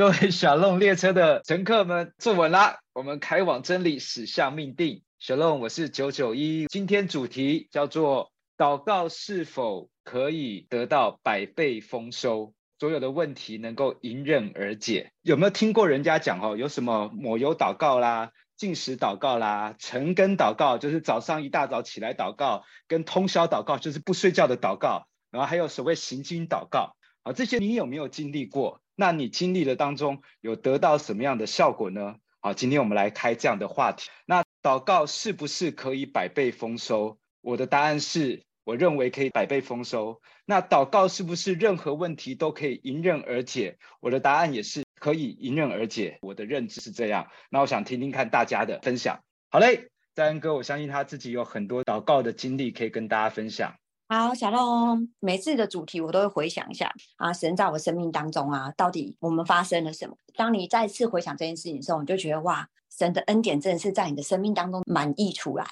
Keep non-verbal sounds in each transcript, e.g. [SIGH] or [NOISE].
各位 SHALOM 列车的乘客们，坐稳啦！我们开往真理，驶向命定。SHALOM，我是九九一。今天主题叫做祷告是否可以得到百倍丰收？所有的问题能够迎刃而解。有没有听过人家讲哦？有什么抹油祷告啦、进食祷告啦、晨更祷告，就是早上一大早起来祷告，跟通宵祷告，就是不睡觉的祷告。然后还有所谓行经祷告。好，这些你有没有经历过？那你经历的当中有得到什么样的效果呢？好，今天我们来开这样的话题。那祷告是不是可以百倍丰收？我的答案是，我认为可以百倍丰收。那祷告是不是任何问题都可以迎刃而解？我的答案也是可以迎刃而解。我的认知是这样。那我想听听看大家的分享。好嘞，在恩哥，我相信他自己有很多祷告的经历可以跟大家分享。好，小龙，每次的主题我都会回想一下啊，神在我生命当中啊，到底我们发生了什么？当你再次回想这件事情的时候，你就觉得哇，神的恩典真的是在你的生命当中满溢出来。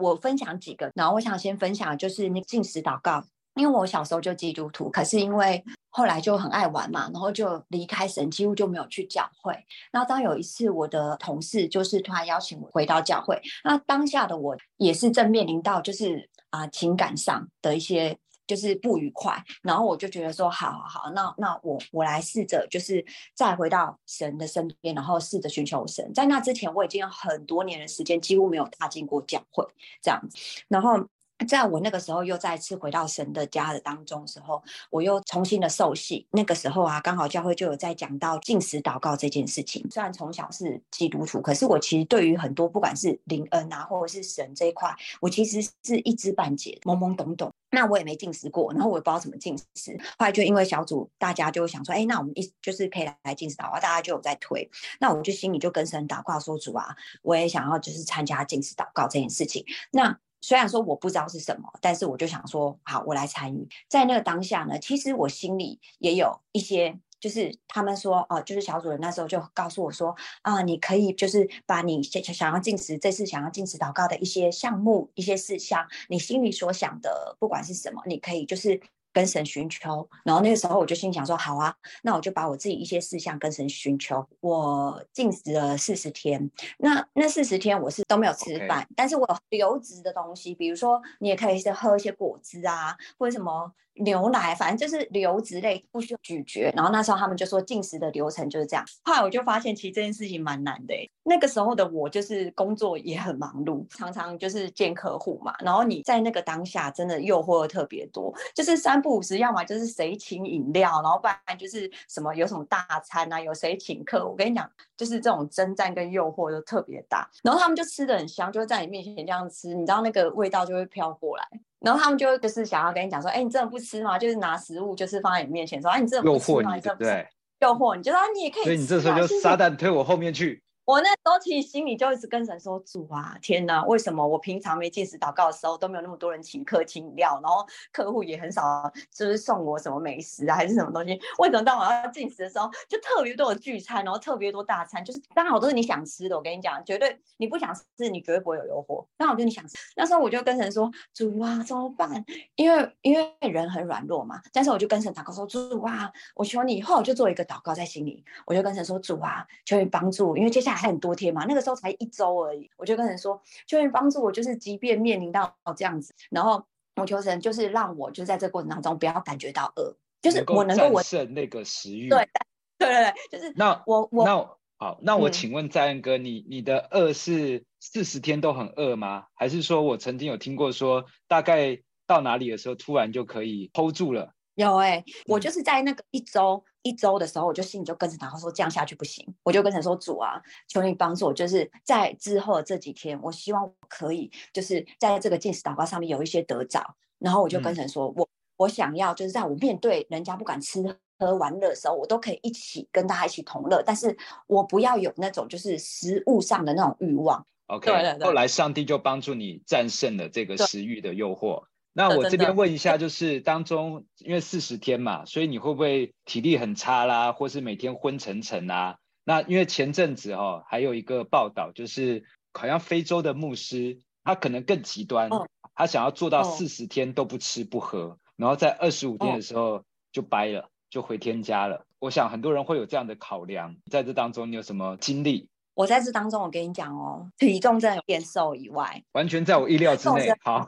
我分享几个，然后我想先分享就是那进食祷告，因为我小时候就基督徒，可是因为后来就很爱玩嘛，然后就离开神，几乎就没有去教会。那当有一次我的同事就是突然邀请我回到教会，那当下的我也是正面临到就是。啊，情感上的一些就是不愉快，然后我就觉得说，好好好，那那我我来试着就是再回到神的身边，然后试着寻求神。在那之前，我已经有很多年的时间几乎没有踏进过教会这样子，然后。在我那个时候又再次回到神的家的当中的时候，我又重新的受洗。那个时候啊，刚好教会就有在讲到禁食祷告这件事情。虽然从小是基督徒，可是我其实对于很多不管是灵恩啊，或者是神这一块，我其实是一知半解，懵懵懂懂。那我也没禁食过，然后我也不知道怎么禁食。后来就因为小组大家就想说，哎，那我们一就是可以来禁食祷告，大家就有在推。那我就心里就跟神祷告说，主啊，我也想要就是参加禁食祷告这件事情。那虽然说我不知道是什么，但是我就想说，好，我来参与。在那个当下呢，其实我心里也有一些，就是他们说，哦、就是小主人那时候就告诉我说，啊、你可以就是把你想想要进食，这次想要进食祷告的一些项目、一些事项，你心里所想的，不管是什么，你可以就是。跟神寻求，然后那个时候我就心想说，好啊，那我就把我自己一些事项跟神寻求。我禁食了四十天，那那四十天我是都没有吃饭，Okay. 但是我有流质的东西，比如说你也可以是喝一些果汁啊，或者什么。牛奶，反正就是流质类，不需要咀嚼。然后那时候他们就说禁食的流程就是这样。后来我就发现，其实这件事情蛮难的。那个时候的我就是工作也很忙碌，常常就是见客户嘛。然后你在那个当下，真的诱惑特别多，就是三不五时，要么就是谁请饮料，然后不然就是什么有什么大餐啊，有谁请客。我跟你讲，就是这种征战跟诱惑都特别大。然后他们就吃的很香，就会在你面前这样吃，你知道那个味道就会飘过来。然后他们就就是想要跟你讲说，哎，你真的不吃吗？就是拿食物就是放在你面前说，哎，你真的不吃吗？诱惑你，对？诱惑你，就说你也可以吃。所以你这时候就撒旦推我后面去。我那时候其实心里就一直跟神说：“主啊，天哪，为什么我平常没进食祷告的时候都没有那么多人请客请饮料，然后客户也很少，就是送我什么美食啊，还是什么东西？为什么当我要进食的时候，就特别多的聚餐，然后特别多大餐，就是刚好都是你想吃的。我跟你讲，绝对你不想吃，你绝对不会有诱惑。刚好就你想吃，那时候我就跟神说：主啊，怎么办？因为因为人很软弱嘛。但是我就跟神祷告说：主啊，我求你以。后就做一个祷告在心里，我就跟神说：主啊，求你帮助，因为接下来还很多天嘛，那个时候才一周而已，我就跟人说，求神帮助我，就是即便面临到这样子，然后我求神，就是让我就在这个过程当中不要感觉到饿，就是我能够战胜那个食欲。[LAUGHS] 对对对对，就是那我我那好，那我请问在恩哥，嗯、你你的饿是四十天都很饿吗？还是说我曾经有听过说，大概到哪里的时候突然就可以 hold 住了？有哎、欸，我就是在那个一周、嗯、一周的时候，我就心里就跟着祷告说，这样下去不行，我就跟神说，主啊，求你帮助我，就是在之后的这几天，我希望可以就是在这个进食祷告上面有一些得着，然后我就跟神说，嗯、我我想要就是在我面对人家不敢吃喝玩乐的时候，我都可以一起跟大家一起同乐，但是我不要有那种就是食物上的那种欲望。OK，对对对，后来上帝就帮助你战胜了这个食欲的诱惑。那我这边问一下，就是当中因为四十天嘛，所以你会不会体力很差啦，或是每天昏沉沉啊？那因为前阵子哦，还有一个报道，就是好像非洲的牧师，他可能更极端，他想要做到四十天都不吃不喝，然后在二十五天的时候就掰了，就回天家了。我想很多人会有这样的考量，在这当中你有什么经历？我在这当中，我跟你讲哦，体重真的有变瘦以外，完全在我意料之内。好，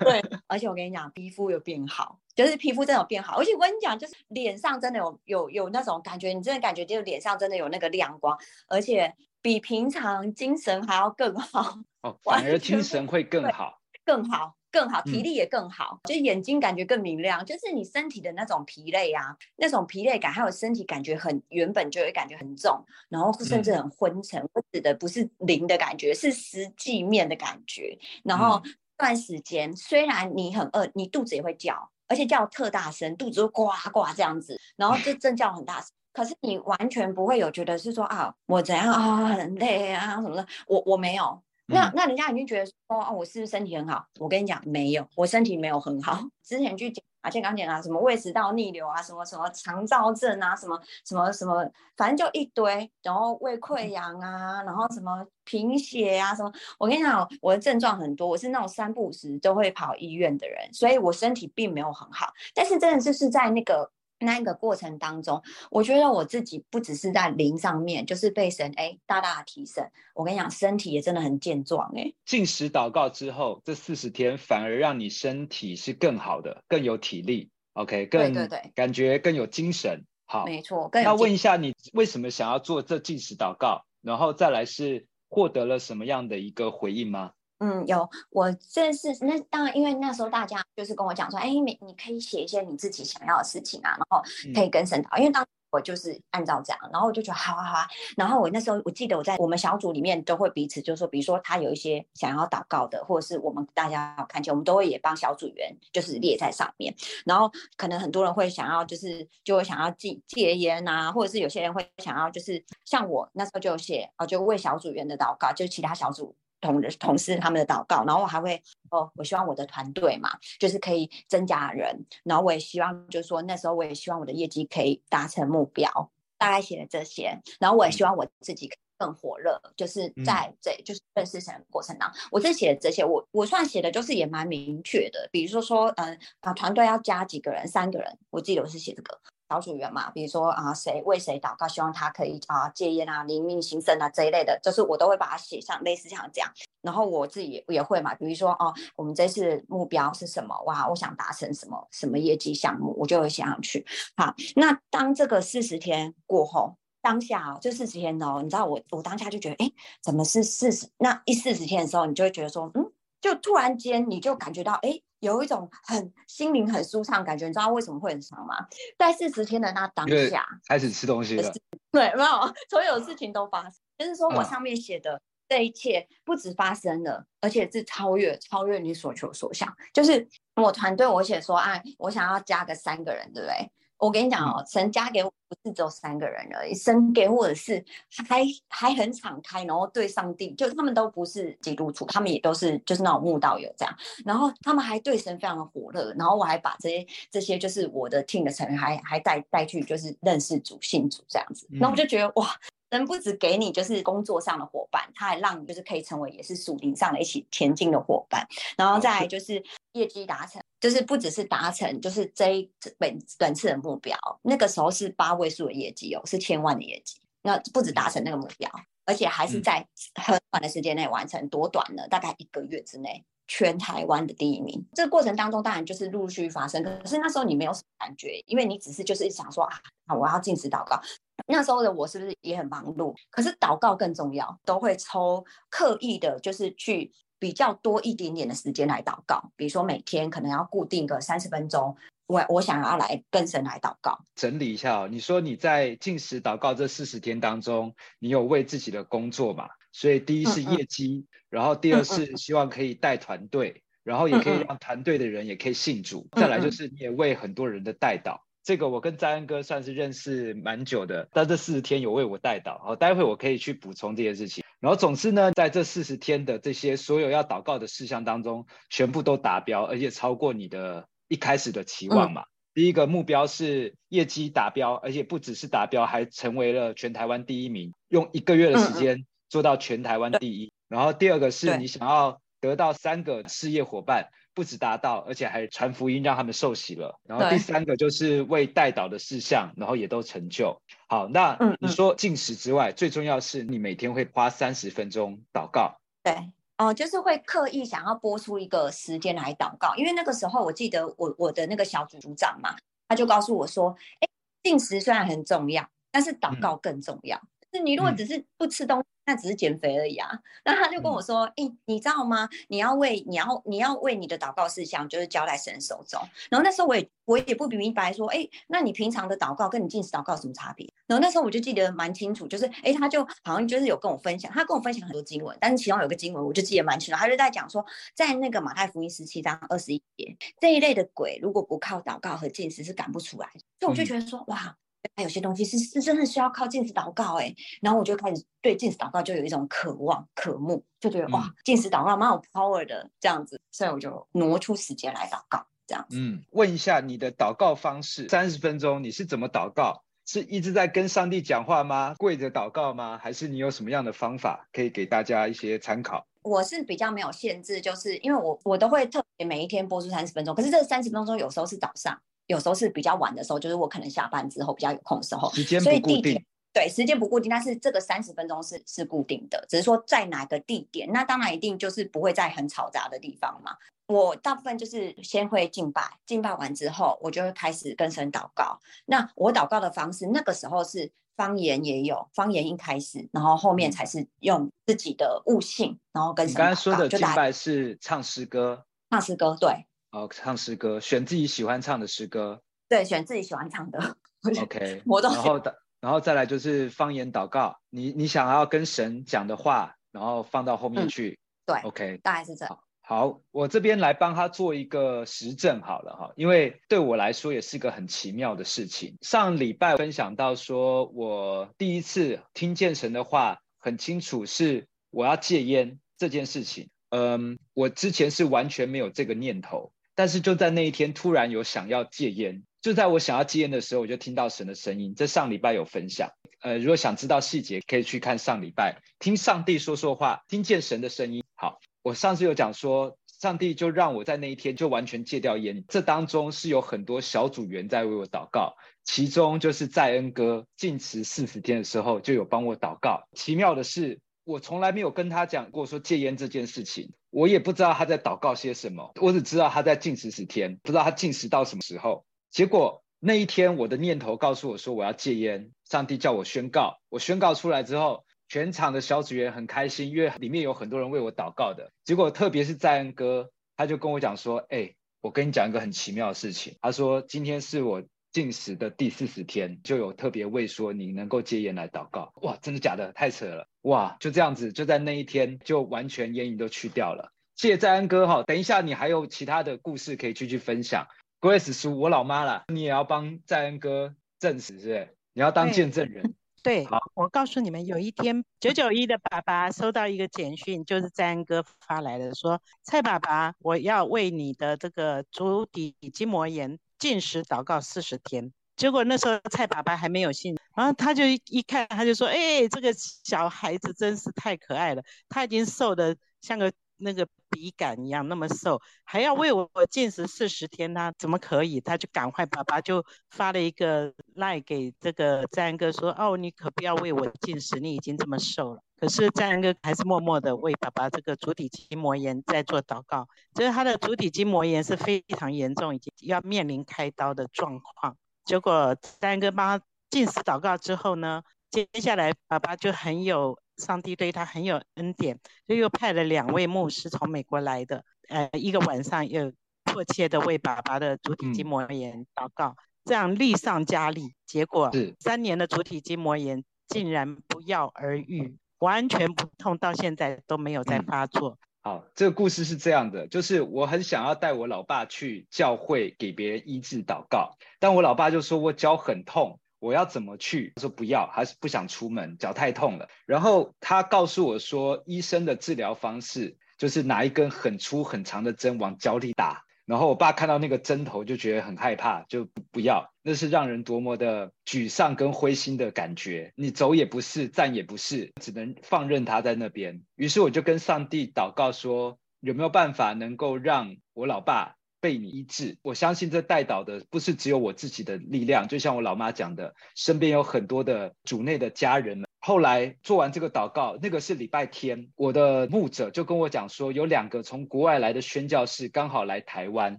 对，[LAUGHS] 而且我跟你讲，皮肤有变好，就是皮肤真的有变好，而且我跟你讲，就是脸上真的有有有那种感觉，你真的感觉就是脸上真的有那个亮光，而且比平常精神还要更好。哦，反而精神会更好，更好。更好，体力也更好，嗯、就眼睛感觉更明亮，就是你身体的那种疲累啊，那种疲累感，还有身体感觉很原本就会感觉很重，然后甚至很昏沉。我、嗯、指的不是灵的感觉，是实际面的感觉。然后这段时间虽然你很饿，你肚子也会叫，而且叫特大声，肚子会呱呱这样子，然后就真叫很大声。可是你完全不会有觉得是说啊，我怎样啊，很累啊什么的，我我没有。那那人家已经觉得说哦，我是不是身体很好？我跟你讲，没有，我身体没有很好。[LAUGHS] 之前去检查健康检查，什么胃食道逆流啊，什么什么肠燥症啊，什么什么什么，反正就一堆。然后胃溃疡啊，然后什么贫血啊，什么。我跟你讲，我的症状很多，我是那种三不五时都会跑医院的人，所以我身体并没有很好。但是真的就是在那个。那个过程当中，我觉得我自己不只是在灵上面，就是被神哎大大的提升。我跟你讲，身体也真的很健壮哎。进食祷告之后，这四十天反而让你身体是更好的，更有体力。OK，更对对对，感觉更有精神。好，没错。那问一下你为什么想要做这进食祷告？然后再来是获得了什么样的一个回应吗？嗯，有，我这是那当然，因为那时候大家就是跟我讲说，哎，你你可以写一些你自己想要的事情啊，然后可以跟神祷，嗯、因为当我就是按照这样，然后我就觉得好啊好啊，然后我那时候我记得我在我们小组里面都会彼此就是说，比如说他有一些想要祷告的，或者是我们大家要看见，我们都会也帮小组员就是列在上面，然后可能很多人会想要就是就会想要戒戒烟啊，或者是有些人会想要就是像我那时候就写啊，就为小组员的祷告，就其他小组。同同事他们的祷告，然后我还会哦，我希望我的团队嘛，就是可以增加人，然后我也希望，就是说那时候我也希望我的业绩可以达成目标，大概写了这些，然后我也希望我自己更火热，就是在这就是认识神的过程当中，我这写的这些，我我算写的就是也蛮明确的，比如说说嗯啊团队要加几个人，三个人，我记得我是写这个。小组员嘛，比如说啊，谁为谁祷告，希望他可以啊戒烟啊、灵命兴盛啊这一类的，就是我都会把它写上，类似像这样。然后我自己也也会嘛，比如说哦、我们这次目标是什么？哇，我想达成什么什么业绩项目，我就会写上去。好，那当这个四十天过后，当下哦这四十天哦，你知道我我当下就觉得，哎，怎么是四十？那一四十天的时候，你就会觉得说，嗯，就突然间你就感觉到，哎。有一种很心灵很舒畅感觉，你知道为什么会很长吗？在四十天的那当下，开始吃东西了。对，没有，所有事情都发生。就是说我上面写的这一切不止发生了，嗯、而且是超越超越你所求所想。就是我团队，我写说，哎，我想要加个三个人，对不对？我跟你讲哦，神加给我不是只有三个人而已，神给我的是还还很敞开，然后对上帝，就他们都不是基督徒，他们也都是就是那种慕道友这样，然后他们还对神非常的火热，然后我还把这些这些就是我的 team 的成员还还带带去就是认识主信主这样子，那我就觉得哇，神不只给你就是工作上的伙伴，他还让你就是可以成为也是属灵上的一起前进的伙伴，然后再来就是业绩达成。就是不只是达成，就是这一本本次的目标，那个时候是八位数的业绩哦，是千万的业绩。那不止达成那个目标，而且还是在很短的时间内完成，多短呢？大概一个月之内，全台湾的第一名。这个过程当中，当然就是陆续发生，可是那时候你没有什么感觉，因为你只是就是想说啊，我要禁食祷告。那时候的我是不是也很忙碌？可是祷告更重要，都会抽刻意的，就是去。比较多一点点的时间来祷告，比如说每天可能要固定个三十分钟，我我想要来跟神来祷告。整理一下哦，你说你在进食祷告这四十天当中，你有为自己的工作嘛？所以第一是业绩，嗯嗯，然后第二是希望可以带团队，然后也可以让团队的人也可以信主，再来就是你也为很多人的带祷。这个我跟詹恩哥算是认识蛮久的，但这四十天有为我带祷，好，待会我可以去补充这件事情。然后总之呢，在这四十天的这些所有要祷告的事项当中，全部都达标，而且超过你的一开始的期望嘛。嗯、第一个目标是业绩达标，而且不只是达标，还成为了全台湾第一名，用一个月的时间做到全台湾第一。嗯嗯，然后第二个是你想要得到三个事业伙伴，不止达到，而且还传福音让他们受洗了。然后第三个就是为代祷的事项，然后也都成就。好，那你说进食之外，嗯嗯，最重要是你每天会花三十分钟祷告。对，哦、呃，就是会刻意想要播出一个时间来祷告，因为那个时候我记得我我的那个小组组长嘛，他就告诉我说，哎，禁食虽然很重要，但是祷告更重要。嗯是你如果只是不吃东西，那只是减肥而已啊。那他就跟我说：“哎，你知道吗？你要为你要你要为你的祷告事项，就是交在神手中。”然后那时候我也我也不明白说：“哎，那你平常的祷告跟你进食祷告有什么差别？”然后那时候我就记得蛮清楚，就是哎，他就好像就是有跟我分享，他跟我分享很多经文，但是其中有个经文我就记得蛮清楚，他就在讲说，在那个马太福音十七章二十一节，这一类的鬼如果不靠祷告和进食是赶不出来的。所以我就觉得说，哇。还有些东西是是真的需要靠禁食祷告哎，然后我就开始对禁食祷告就有一种渴望渴慕，就觉得哇，禁食祷告蛮有 power 的这样子，所以我就挪出时间来祷告这样子。嗯，问一下你的祷告方式，三十分钟你是怎么祷告？是一直在跟上帝讲话吗？跪着祷告吗？还是你有什么样的方法可以给大家一些参考？我是比较没有限制，就是因为我我都会特别每一天播出三十分钟，可是这三十分钟有时候是早上。有时候是比较晚的时候，就是我可能下班之后比较有空的时候，时间不固定。对，时间不固定，但是这个三十分钟是是固定的，只是说在哪个地点，那当然一定就是不会在很嘈杂的地方嘛。我大部分就是先会敬拜，敬拜完之后，我就会开始跟神祷告。那我祷告的方式，那个时候是方言也有，方言一开始，然后后面才是用自己的悟性，然后跟神祷告。你刚才说的敬拜是唱诗歌，唱诗歌，对。哦，唱诗歌，选自己喜欢唱的诗歌。对，选自己喜欢唱的。OK，[LAUGHS] 然后的，然后再来就是方言祷告，你你想要跟神讲的话，然后放到后面去。嗯、对，OK，大概是这样。好，我这边来帮他做一个实证好了哈，因为对我来说也是个很奇妙的事情。上礼拜分享到说，我第一次听见神的话很清楚，是我要戒烟这件事情。嗯，我之前是完全没有这个念头。但是就在那一天，突然有想要戒烟。就在我想要戒烟的时候，我就听到神的声音。这上礼拜有分享，呃，如果想知道细节，可以去看上礼拜，听上帝说说话，听见神的声音。好，我上次有讲说，上帝就让我在那一天就完全戒掉烟。这当中是有很多小组员在为我祷告，其中就是在恩哥禁食四十天的时候就有帮我祷告。奇妙的是，我从来没有跟他讲过说戒烟这件事情。我也不知道他在祷告些什么，我只知道他在禁食十天，不知道他禁食到什么时候。结果那一天，我的念头告诉我说我要戒烟，上帝叫我宣告，我宣告出来之后，全场的小组员很开心，因为里面有很多人为我祷告的。结果特别是在恩哥，他就跟我讲说：“哎，我跟你讲一个很奇妙的事情。”他说：“今天是我。”禁食的第四十天，就有特别为说你能够戒烟来祷告。哇，真的假的？太扯了！哇，就这样子，就在那一天，就完全烟瘾都去掉了。谢谢在安哥哈，等一下你还有其他的故事可以继续分享。Grace 叔，我老妈了，你也要帮在恩哥证实，是不是？你要当见证人。[LAUGHS] 对，好，我告诉你们，有一天九九一的爸爸收到一个简讯，就是在恩哥发来的，说蔡爸爸，我要为你的这个足底筋膜炎。禁食祷告四十天，结果那时候蔡爸爸还没有信，然后他就一看，他就说：“哎、这个小孩子真是太可爱了，他已经瘦的像个那个笔杆一样那么瘦，还要为我禁食四十天，他怎么可以？”他就赶快，爸爸就发了一个赖给这个赞恩哥说：“哦，你可不要为我禁食，你已经这么瘦了。”可是赞恩哥还是默默的为爸爸这个足底筋膜炎在做祷告，就是他的足底筋膜炎是非常严重，已经要面临开刀的状况。结果赞恩哥帮他禁食祷告之后呢，接下来爸爸就很有上帝对他很有恩典，就又派了两位牧师从美国来的，呃，一个晚上又迫切的为爸爸的足底筋膜炎祷告，这样力上加力，结果三年的足底筋膜炎竟然不药而愈。完全不痛，到现在都没有再发作。嗯。好，这个故事是这样的，就是我很想要带我老爸去教会给别人医治祷告，但我老爸就说我脚很痛，我要怎么去？他说不要，还是不想出门，脚太痛了。然后他告诉我说，医生的治疗方式就是拿一根很粗很长的针往脚里打。然后我爸看到那个针头就觉得很害怕，就不要。那是让人多么的沮丧跟灰心的感觉。你走也不是，站也不是，只能放任他在那边。于是我就跟上帝祷告说：有没有办法能够让我老爸被你医治？我相信这代祷的不是只有我自己的力量，就像我老妈讲的，身边有很多的主内的家人们。后来做完这个祷告，那个是礼拜天，我的牧者就跟我讲说，有两个从国外来的宣教士刚好来台湾，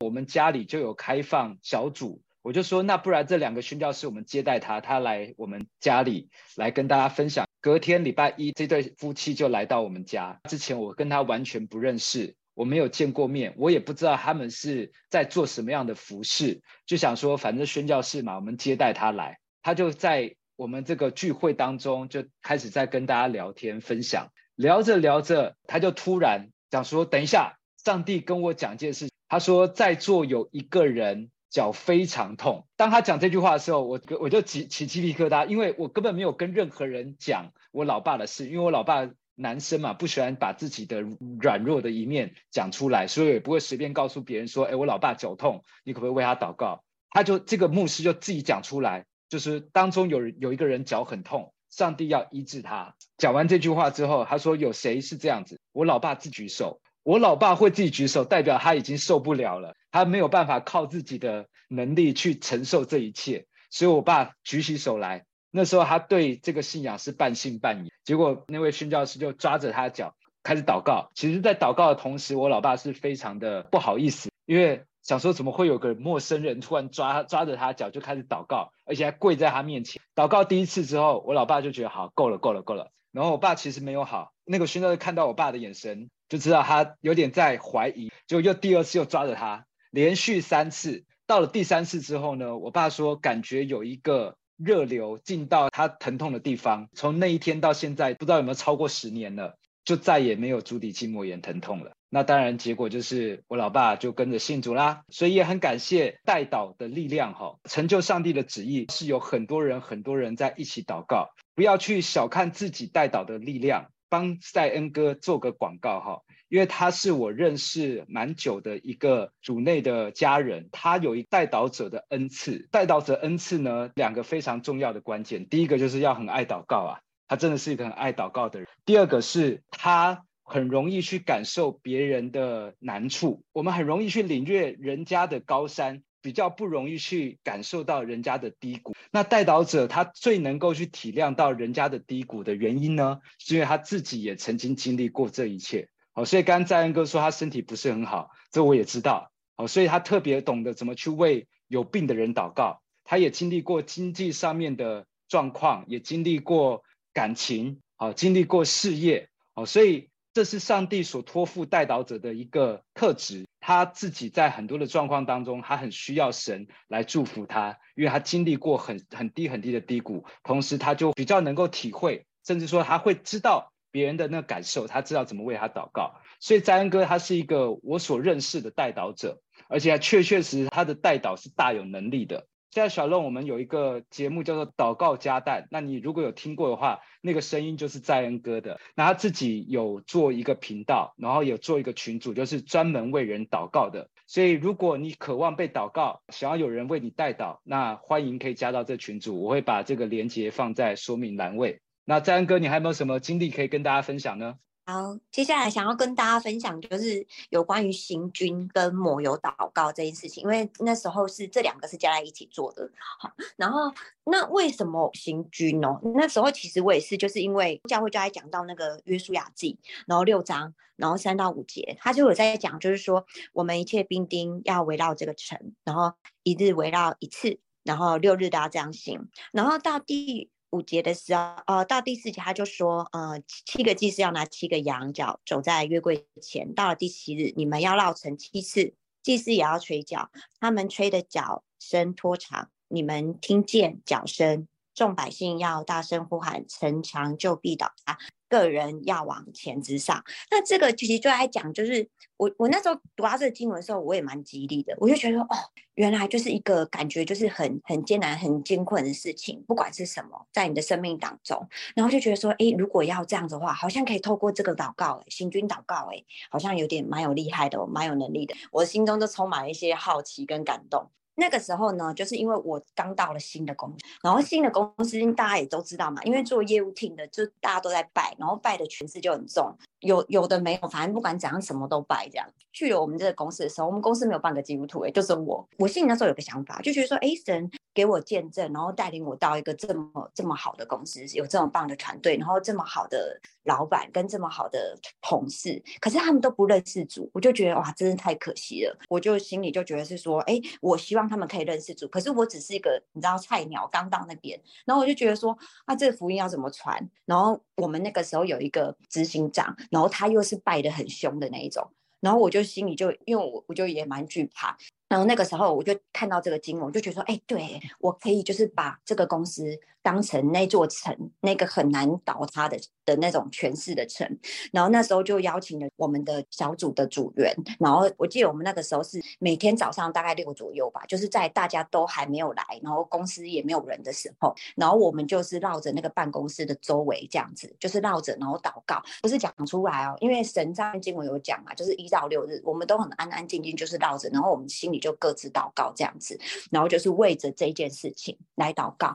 我们家里就有开放小组。我就说，那不然这两个宣教士，我们接待他，他来我们家里来跟大家分享。隔天礼拜一，这对夫妻就来到我们家。之前我跟他完全不认识，我没有见过面，我也不知道他们是在做什么样的服事，就想说，反正宣教士嘛，我们接待他来。他就在我们这个聚会当中，就开始在跟大家聊天分享。聊着聊着，他就突然讲说：“等一下，上帝跟我讲件事。”他说：“在座有一个人。”脚非常痛。当他讲这句话的时候，我我就起起鸡皮疙瘩，因为我根本没有跟任何人讲我老爸的事，因为我老爸男生嘛，不喜欢把自己的软弱的一面讲出来，所以也不会随便告诉别人说，哎，我老爸脚痛，你可不可以为他祷告？他就这个牧师就自己讲出来，就是当中有有一个人脚很痛，上帝要医治他。讲完这句话之后，他说有谁是这样子？我老爸自己举手。我老爸会自己举手，代表他已经受不了了，他没有办法靠自己的能力去承受这一切，所以我爸举起手来。那时候他对这个信仰是半信半疑。结果那位宣教师就抓着他的脚开始祷告。其实，在祷告的同时，我老爸是非常的不好意思，因为想说怎么会有个陌生人突然抓抓着他脚就开始祷告，而且还跪在他面前祷告。第一次之后，我老爸就觉得好，够了，够了，够了。然后我爸其实没有好，那个宣教师看到我爸的眼神。就知道他有点在怀疑，就又第二次又抓着他，连续三次，到了第三次之后呢，我爸说感觉有一个热流进到他疼痛的地方，从那一天到现在，不知道有没有超过十年了，就再也没有足底筋膜炎疼痛了。那当然结果就是我老爸就跟着信主啦，所以也很感谢代祷的力量哈，成就上帝的旨意是有很多人很多人在一起祷告，不要去小看自己代祷的力量。帮赛恩哥做个广告哈，因为他是我认识蛮久的一个主内的家人，他有一代祷者的恩赐。代祷者恩赐呢，两个非常重要的关键，第一个就是要很爱祷告啊，他真的是一个很爱祷告的人。第二个是他很容易去感受别人的难处，我们很容易去领略人家的高山。比较不容易去感受到人家的低谷。那代祷者他最能够去体谅到人家的低谷的原因呢，是因为他自己也曾经经历过这一切。好，所以刚刚在恩哥说他身体不是很好，这我也知道。好，所以他特别懂得怎么去为有病的人祷告。他也经历过经济上面的状况，也经历过感情，好，经历过事业。好，所以这是上帝所托付代祷者的一个特质。他自己在很多的状况当中，他很需要神来祝福他，因为他经历过很很低很低的低谷，同时他就比较能够体会，甚至说他会知道别人的那个感受，他知道怎么为他祷告。所以在恩哥他是一个我所认识的代祷者，而且确确实实他的代祷是大有能力的。现在小龙，我们有一个节目叫做“祷告加蛋”。那你如果有听过的话，那个声音就是在恩哥的。那他自己有做一个频道，然后有做一个群组，就是专门为人祷告的。所以如果你渴望被祷告，想要有人为你代祷，那欢迎可以加到这群组。我会把这个连接放在说明栏位。那在恩哥，你还有没有什么经历可以跟大家分享呢？好，接下来想要跟大家分享，就是有关于行军跟抹油祷告这件事情，因为那时候是这两个是加在一起做的。好，然后那为什么行军呢？那时候其实我也是，就是因为教会就在讲到那个约书亚记，然后六章，然后三到五节，他就有在讲，就是说我们一切兵丁要围绕这个城，然后一日围绕一次，然后六日都要这样行，然后到第。五节的时候，呃，到第四节他就说，呃，七个祭司要拿七个羊角走在月柜前。到了第七日，你们要绕城七次，祭司也要吹角，他们吹的角声拖长，你们听见角声，众百姓要大声呼喊，城墙就必倒塌。个人要往前之上，那这个其实就在讲，就是我我那时候读到这个经文的时候，我也蛮激励的。我就觉得哦，原来就是一个感觉，就是很很艰难、很艰困的事情，不管是什么，在你的生命当中，然后就觉得说，哎，如果要这样的话，好像可以透过这个祷告，哎，行军祷告，哎，好像有点蛮有厉害的，蛮有能力的。我心中就充满了一些好奇跟感动。那个时候呢，就是因为我刚到了新的公司，然后新的公司大家也都知道嘛，因为做业务 team 的就大家都在拜，然后拜的权势就很重，有有的没有，反正不管怎样什么都拜这样。去了我们这个公司的时候，我们公司没有半个基督徒，诶，就是我，我心里那时候有个想法，就觉得说，哎，神给我见证，然后带领我到一个这么这么好的公司，有这么棒的团队，然后这么好的老板跟这么好的同事，可是他们都不认识主，我就觉得哇，真是太可惜了，我就心里就觉得是说，哎，我希望。他们可以认识主，可是我只是一个你知道菜鸟，刚到那边，然后我就觉得说，啊，这个福音要怎么传？然后我们那个时候有一个执行长，然后他又是拜得很凶的那一种，然后我就心里就因为我我就也蛮惧怕。然后那个时候我就看到这个经文，我就觉得说，哎，对，我可以就是把这个公司当成那座城，那个很难倒塌的的那种权势的城。然后那时候就邀请了我们的小组的组员，然后我记得我们那个时候是每天早上大概六左右吧，就是在大家都还没有来，然后公司也没有人的时候，然后我们就是绕着那个办公室的周围这样子，就是绕着然后祷告，不是讲出来哦，因为神在经文有讲嘛，就是一到六日，我们都很安安静静，就是绕着，然后我们心里。就各自祷告这样子，然后就是为着这件事情来祷告。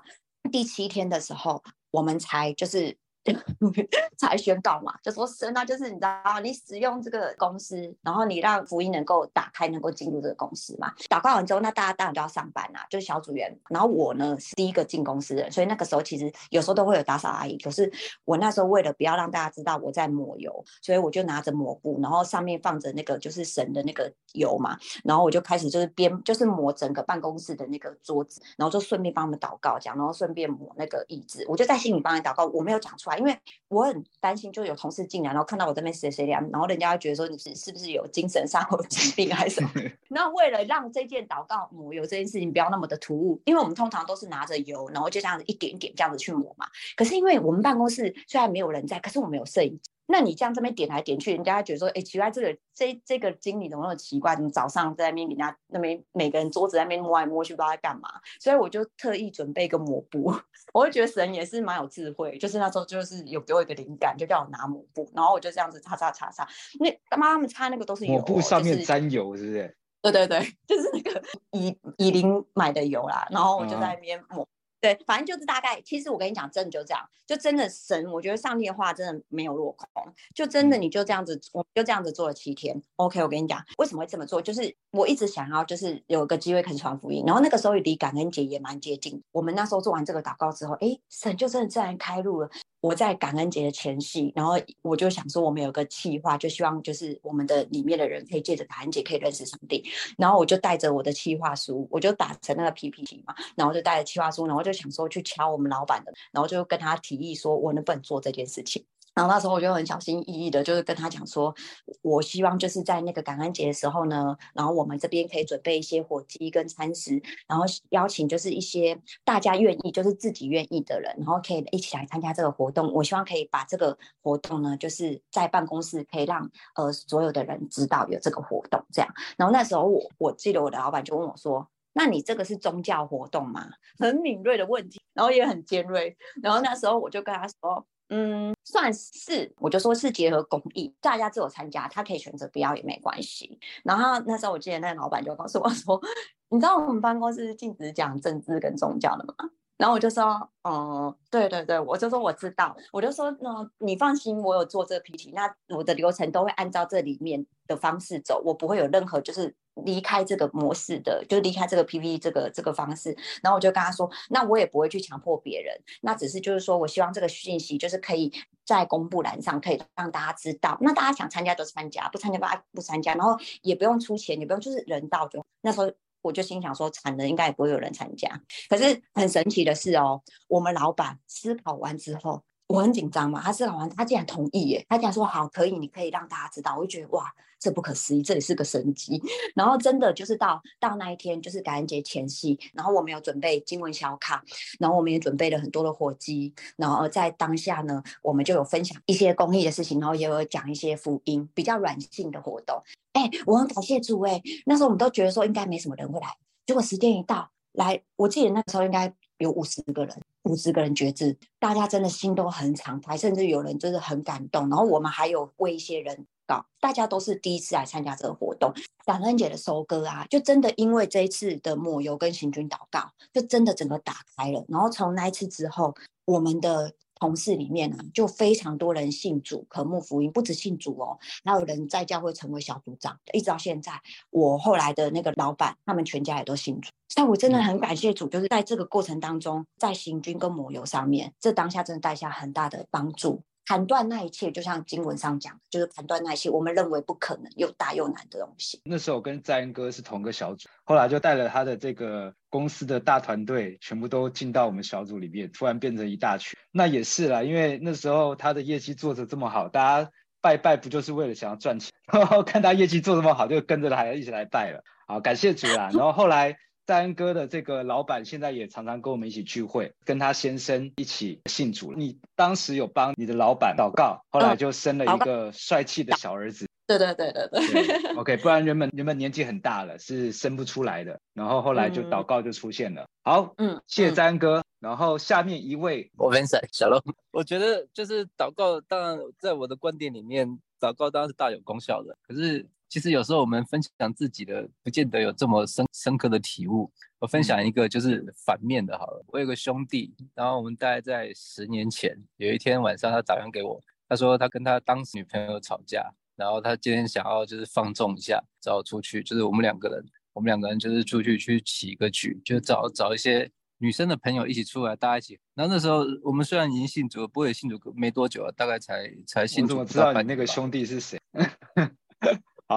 第七天的时候，我们才就是。[LAUGHS] 才宣告嘛，就说神啊，就是你知道，你使用这个公司，然后你让福音能够打开，能够进入这个公司嘛。祷告完之后，那大家当然都要上班啦，就是小组员。然后我呢是第一个进公司的，所以那个时候其实有时候都会有打扫阿姨。可是我那时候为了不要让大家知道我在抹油，所以我就拿着抹布，然后上面放着那个就是神的那个油嘛，然后我就开始就是边就是抹整个办公室的那个桌子，然后就顺便帮他们祷告这样，然后顺便抹那个椅子，我就在心里帮你祷告，我没有讲出来。因为我很担心，就有同事进来，然后看到我这边谁谁凉，然后人家会觉得说你是是不是有精神上有疾病还是什么？[LAUGHS] 那为了让这件祷告抹油这件事情不要那么的突兀，因为我们通常都是拿着油，然后就这样子一点一点这样子去抹嘛。可是因为我们办公室虽然没有人在，可是我们有摄影机。那你这样这边点来点去，人家觉得说，哎，奇怪，这个这这个经理怎么那么奇怪？怎么早上在那边给人家那边每个人桌子在那边摸来摸去，不知道在干嘛？所以我就特意准备一个抹布，[LAUGHS] 我会觉得神也是蛮有智慧，就是那时候就是有给我一个灵感，就叫我拿抹布，然后我就这样子擦擦擦擦。那他妈他们擦那个都是油，抹布上面沾油，是不是？对对对，[LAUGHS] 就是那个以以琳买的油啦，然后我就在那边抹。嗯对，反正就是大概，其实我跟你讲，真的就这样，就真的神，我觉得上帝的话真的没有落空，就真的你就这样子，我就这样子做了七天。OK，我跟你讲，为什么会这么做？就是我一直想要，就是有个机会可以传福音，然后那个时候离感恩节也蛮接近。我们那时候做完这个祷告之后，哎，神就真的自然开路了。我在感恩节的前夕，然后我就想说，我们有个计划，就希望就是我们的里面的人可以借着感恩节可以认识上帝。然后我就带着我的计划书，我就打成那个 PPT 嘛，然后就带着计划书，然后就想说去敲我们老板的，然后就跟他提议说，我能不能做这件事情。然后那时候我就很小心翼翼的，就是跟他讲说，我希望就是在那个感恩节的时候呢，然后我们这边可以准备一些火鸡跟餐食，然后邀请就是一些大家愿意，就是自己愿意的人，然后可以一起来参加这个活动。我希望可以把这个活动呢，就是在办公室可以让呃所有的人知道有这个活动这样。然后那时候我我记得我的老板就问我说，那你这个是宗教活动吗？很敏锐的问题，然后也很尖锐。然后那时候我就跟他说。嗯，算是，我就说是结合公益，大家自由参加，他可以选择不要也没关系。然后那时候我记得那个老板就告诉我说，[LAUGHS] 你知道我们办公室是禁止讲政治跟宗教的吗？然后我就说，嗯，对对对，我就说我知道，我就说，那你放心，我有做这个 PPT，那我的流程都会按照这里面的方式走，我不会有任何就是。离开这个模式的，就离开这个 PPT 这个这个方式，然后我就跟他说，那我也不会去强迫别人，那只是就是说我希望这个讯息就是可以在公布栏上可以让大家知道，那大家想参加就参加，不参加不不参加，然后也不用出钱，也不用就是人到就。那时候我就心想说，惨了，应该也不会有人参加。可是很神奇的是哦，我们老板思考完之后。我很紧张嘛，他思考完，他竟然同意耶！他竟然说好，可以，你可以让大家知道。我就觉得哇，这不可思议，这里是个神迹。然后真的就是到到那一天，就是感恩节前夕，然后我们有准备经文小卡，然后我们也准备了很多的火鸡，然后在当下呢，我们就有分享一些公益的事情，然后也有讲一些福音，比较软性的活动。哎，我很感谢主哎，那时候我们都觉得说应该没什么人会来，结果时间一到，来，我记得那时候应该有五十个人。五十个人决志，大家真的心都很敞开，甚至有人就是很感动。然后我们还有为一些人搞，大家都是第一次来参加这个活动。感恩节的收割啊，就真的因为这一次的抹油跟行军祷告，就真的整个打开了。然后从那一次之后，我们的同事里面呢、啊，就非常多人信主、渴慕福音，不止信主哦，还有人在教会成为小组长，一直到现在，我后来的那个老板，他们全家也都信主。但我真的很感谢主，就是在这个过程当中，在行军跟抹油上面，这当下真的带下很大的帮助。砍断那一切，就像经文上讲，就是砍断那些我们认为不可能又大又难的东西。那时候我跟在恩哥是同个小组，后来就带了他的这个公司的大团队，全部都进到我们小组里面，突然变成一大群。那也是啦，因为那时候他的业绩做得这么好，大家拜拜不就是为了想要赚钱？[LAUGHS] 然后看他业绩做这么好，就跟着他一起来拜了。好，感谢主啦。然后后来。在恩哥的这个老板现在也常常跟我们一起聚会，跟他先生一起信主。你当时有帮你的老板祷告，后来就生了一个帅气的小儿子。对对对对对，对。[LAUGHS] OK，不然原本原本年纪很大了，是生不出来的。然后后来就祷告就出现了。嗯、好，嗯，谢谢在恩哥。然后下面一位，我 Vincent 小龙。我觉得就是祷告，当然在我的观点里面，祷告当然是大有功效的。可是。其实有时候我们分享自己的，不见得有这么深深刻的体悟。我分享一个就是反面的，好了。我有个兄弟，然后我们大概在十年前有一天晚上，他打电话给我，他说他跟他当时女朋友吵架，然后他今天想要就是放纵一下，找我出去，就是我们两个人，我们两个人就是出去去起一个局，就找找一些女生的朋友一起出来，大家一起。然后那时候我们虽然已经信主，不过也信主没多久了，大概才才信主。我怎么知道你那个兄弟是谁？[LAUGHS]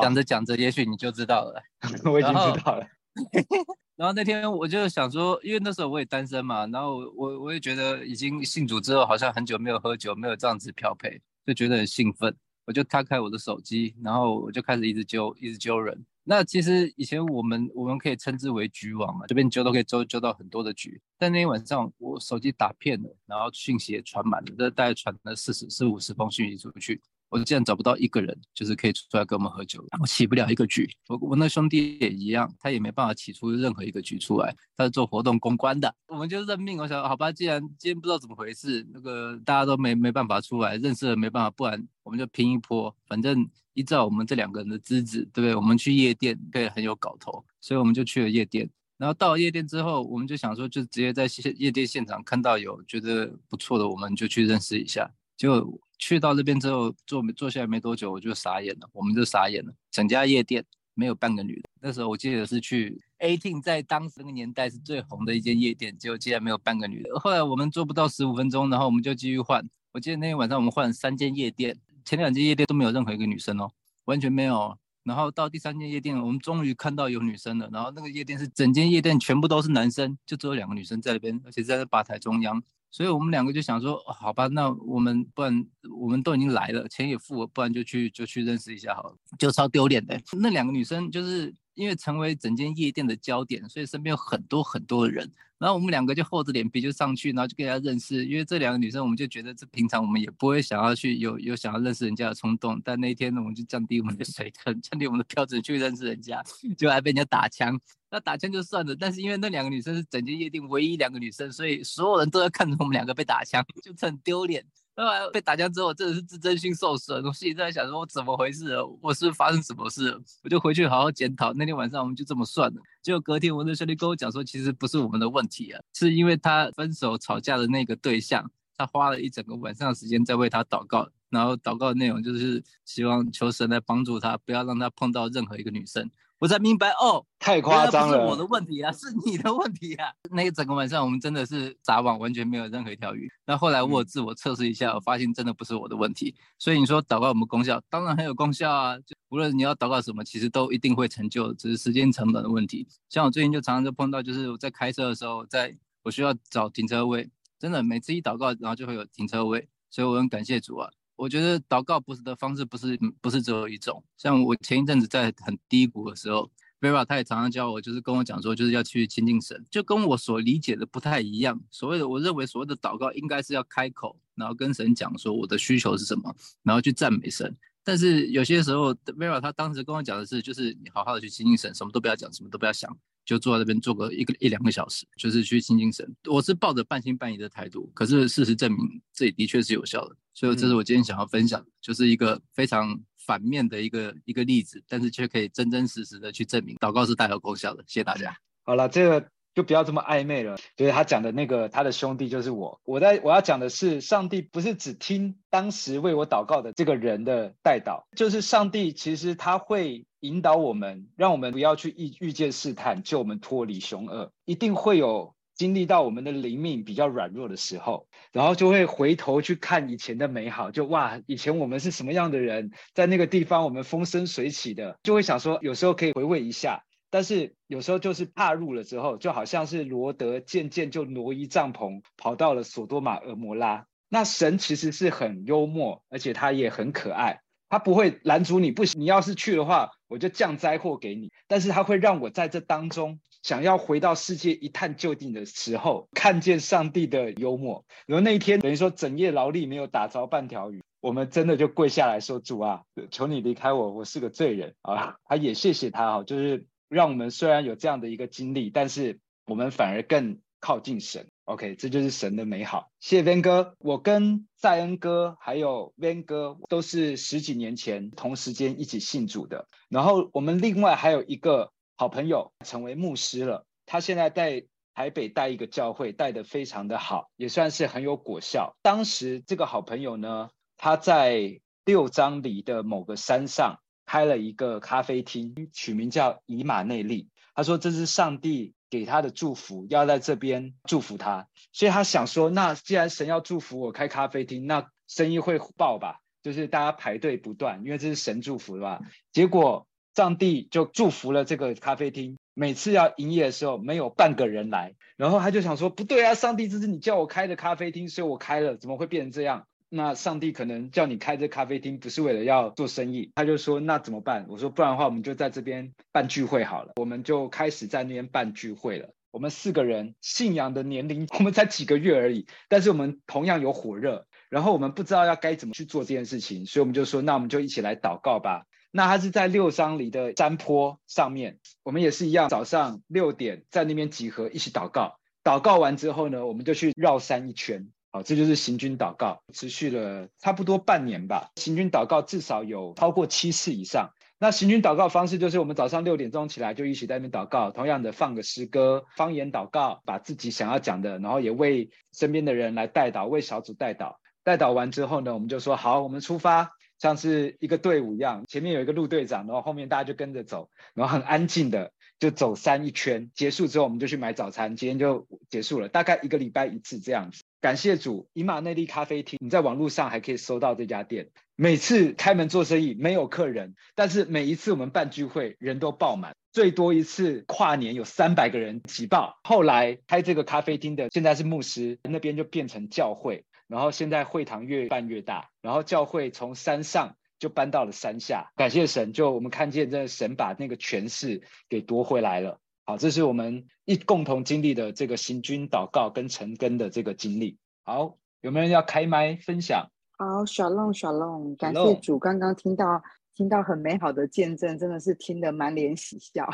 讲着讲着，也许你就知道了。[LAUGHS] 我已经知道了。[LAUGHS] 然后那天我就想说，因为那时候我也单身嘛，然后我我也觉得已经信主之后，好像很久没有喝酒，没有这样子漂配，就觉得很兴奋。我就打开我的手机，然后我就开始一直揪，一直揪人。那其实以前我们我们可以称之为局网嘛，这边揪都可以揪揪到很多的局。但那天晚上我手机打遍了，然后讯息也传满了，这大概传了四十四五十封讯息出去。我竟然找不到一个人，就是可以出来跟我们喝酒，我起不了一个局。我我那兄弟也一样，他也没办法起出任何一个局出来。他是做活动公关的，我们就认命。我想，好吧，既然今天不知道怎么回事，那个大家都没没办法出来，认识了没办法，不然我们就拼一波。反正依照我们这两个人的资质，对不对？我们去夜店可以很有搞头，所以我们就去了夜店。然后到了夜店之后，我们就想说，就直接在夜店现场看到有觉得不错的，我们就去认识一下。就去到那边之后，坐坐下来没多久，我就傻眼了，我们就傻眼了。整家夜店没有半个女的。那时候我记得是去 A TIN 在当时那个年代是最红的一间夜店，结果竟然没有半个女的。后来我们坐不到十五分钟，然后我们就继续换。我记得那天晚上我们换了三间夜店，前两间夜店都没有任何一个女生哦，完全没有。然后到第三间夜店，我们终于看到有女生了。然后那个夜店是整间夜店全部都是男生，就只有两个女生在那边，而且在那吧台中央。所以我们两个就想说，好吧，那我们不然我们都已经来了，钱也付了，不然就去就去认识一下好了，就超丢脸的。那两个女生就是因为成为整间夜店的焦点，所以身边有很多很多的人。然后我们两个就厚着脸皮就上去，然后就跟人家认识。因为这两个女生，我们就觉得这平常我们也不会想要去有有想要认识人家的冲动。但那一天呢，我们就降低我们的水准，[LAUGHS] 降低我们的标准去认识人家，就还被人家打枪。那打枪就算了，但是因为那两个女生是整间夜店唯一两个女生，所以所有人都在看着我们两个被打枪，就很丢脸。后来被打枪之后，真的是自尊心受损。我心里在想说，我怎么回事？我是发生什么事？我就回去好好检讨。那天晚上我们就这么算了。结果隔天，我的兄弟跟我讲说，其实不是我们的问题啊，是因为他分手吵架的那个对象，他花了一整个晚上的时间在为他祷告，然后祷告的内容就是希望求神来帮助他，不要让他碰到任何一个女生。我才明白哦，太夸张了，不是我的问题啊，[LAUGHS] 是你的问题啊。那一整个晚上，我们真的是撒网，完全没有任何一条鱼。那后来我自我测试一下，嗯、我发现真的不是我的问题。所以你说祷告有没有功效？当然很有功效啊。就无论你要祷告什么，其实都一定会成就，只是时间成本的问题。像我最近就常常就碰到，就是我在开车的时候，在我需要找停车位，真的每次一祷告，然后就会有停车位，所以我很感谢主啊。我觉得祷告不是的方式不是不是只有一种，像我前一阵子在很低谷的时候，Vera 他也常常教我，就是跟我讲说，就是要去亲近神，就跟我所理解的不太一样。所谓的我认为所谓的祷告应该是要开口，然后跟神讲说我的需求是什么，然后去赞美神。但是有些时候，Vera 他当时跟我讲的是，就是你好好的去亲近神，什么都不要讲，什么都不要想。就坐在那边坐个一个一两个小时，就是去清精神。我是抱着半信半疑的态度，可是事实证明这里的确是有效的。所以这是我今天想要分享的，就是一个非常反面的一个一个例子，但是却可以真真实实的去证明祷告是带有功效的。谢谢大家。好了，这个就不要这么暧昧了。就是他讲的那个，他的兄弟就是我。我在我要讲的是，上帝不是只听当时为我祷告的这个人的代祷，就是上帝其实他会引导我们，让我们不要去遇遇见试探，救我们脱离凶恶，一定会有。经历到我们的灵命比较软弱的时候，然后就会回头去看以前的美好，就哇，以前我们是什么样的人，在那个地方我们风生水起的，就会想说，有时候可以回味一下，但是有时候就是踏入了之后，就好像是罗德渐渐就挪移帐篷，跑到了索多玛、蛾摩拉。那神其实是很幽默，而且他也很可爱，他不会拦阻你，不行，你要是去的话，我就降灾祸给你，但是他会让我在这当中。想要回到世界一探究竟的时候，看见上帝的幽默。然后那一天等于说整夜劳力没有打着半条鱼，我们真的就跪下来说：“主啊，求你离开我，我是个罪人啊！”他也谢谢他哈，就是让我们虽然有这样的一个经历，但是我们反而更靠近神。OK，这就是神的美好。谢谢 Van 哥，我跟赛恩哥还有 Van 哥都是十几年前同时间一起信主的。然后我们另外还有一个。好朋友成为牧师了，他现在在台北带一个教会，带得非常的好，也算是很有果效。当时这个好朋友呢，他在六张犁的某个山上开了一个咖啡厅，取名叫以马内利。他说这是上帝给他的祝福，要在这边祝福他，所以他想说，那既然神要祝福我开咖啡厅，那生意会爆吧？就是大家排队不断，因为这是神祝福的吧？结果。上帝就祝福了这个咖啡厅，每次要营业的时候没有半个人来，然后他就想说不对啊，上帝这是你叫我开的咖啡厅，所以我开了，怎么会变成这样？那上帝可能叫你开这咖啡厅不是为了要做生意，他就说那怎么办？我说不然的话，我们就在这边办聚会好了，我们就开始在那边办聚会了。我们四个人信仰的年龄，[LAUGHS] 我们才几个月而已，但是我们同样有火热，然后我们不知道要该怎么去做这件事情，所以我们就说那我们就一起来祷告吧。那他是在六张里的山坡上面，我们也是一样，早上六点在那边集合，一起祷告。祷告完之后呢，我们就去绕山一圈。好，这就是行军祷告，持续了差不多半年吧。行军祷告至少有超过七次以上。那行军祷告方式就是我们早上六点钟起来就一起在那边祷告，同样的放个诗歌，方言祷告，把自己想要讲的，然后也为身边的人来代祷，为小组代祷。代祷完之后呢，我们就说好，我们出发。像是一个队伍一样，前面有一个路队长，然后后面大家就跟着走，然后很安静的就走山一圈。结束之后，我们就去买早餐，今天就结束了。大概一个礼拜一次这样子。感谢主，以马内利咖啡厅，你在网络上还可以搜到这家店。每次开门做生意没有客人，但是每一次我们办聚会人都爆满，最多一次跨年有三百个人挤爆。后来开这个咖啡厅的现在是牧师，那边就变成教会。然后现在会堂越办越大，然后教会从山上就搬到了山下，感谢神，就我们看见这神把那个权势给夺回来了。好，这是我们一共同经历的这个行军祷告跟成根的这个经历。好，有没有人要开麦分享？好，Shalom Shalom，感谢主，刚刚听到听到很美好的见证，真的是听得满脸喜笑。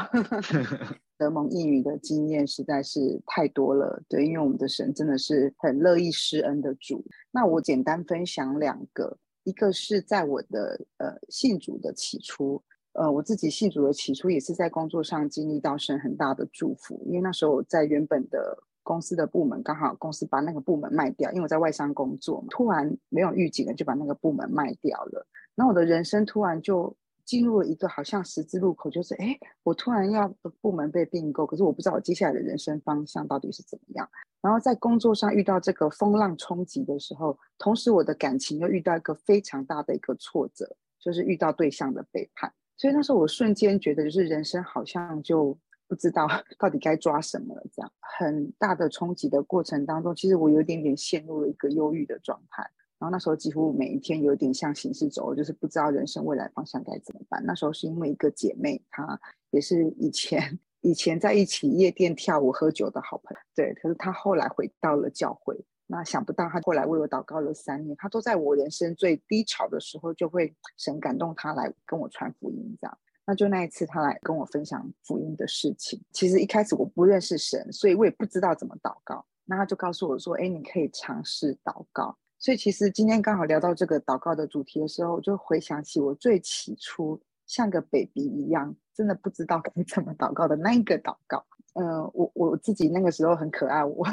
[LAUGHS] 得蒙应允的经验实在是太多了，对，因为我们的神真的是很乐意施恩的主。那我简单分享两个，一个是在我的呃信主的起初，呃我自己信主的起初也是在工作上经历到神很大的祝福，因为那时候我在原本的公司的部门，刚好公司把那个部门卖掉，因为我在外商工作，突然没有预警的就把那个部门卖掉了，那我的人生突然就。进入了一个好像十字路口，就是哎，我突然要部门被并购，可是我不知道我接下来的人生方向到底是怎么样。然后在工作上遇到这个风浪冲击的时候，同时我的感情又遇到一个非常大的一个挫折，就是遇到对象的背叛。所以那时候我瞬间觉得，就是人生好像就不知道 [LAUGHS] 到底该抓什么了。这样很大的冲击的过程当中，其实我有点点陷入了一个忧郁的状态。然后那时候几乎每一天有点像行尸走肉，就是不知道人生未来方向该怎么办。那时候是因为一个姐妹，她也是以前 [LAUGHS] 以前在一起夜店跳舞喝酒的好朋友，对。可是她后来回到了教会，那想不到她后来为我祷告了三年。她都在我人生最低潮的时候，就会神感动她来跟我传福音，这样。那就那一次她来跟我分享福音的事情。其实一开始我不认识神，所以我也不知道怎么祷告。那她就告诉我说：“哎，你可以尝试祷告。”所以其实今天刚好聊到这个祷告的主题的时候，我就回想起我最起初像个 baby 一样，真的不知道 [LAUGHS] 该怎么祷告的那一个祷告。嗯、呃，我我自己那个时候很可爱，我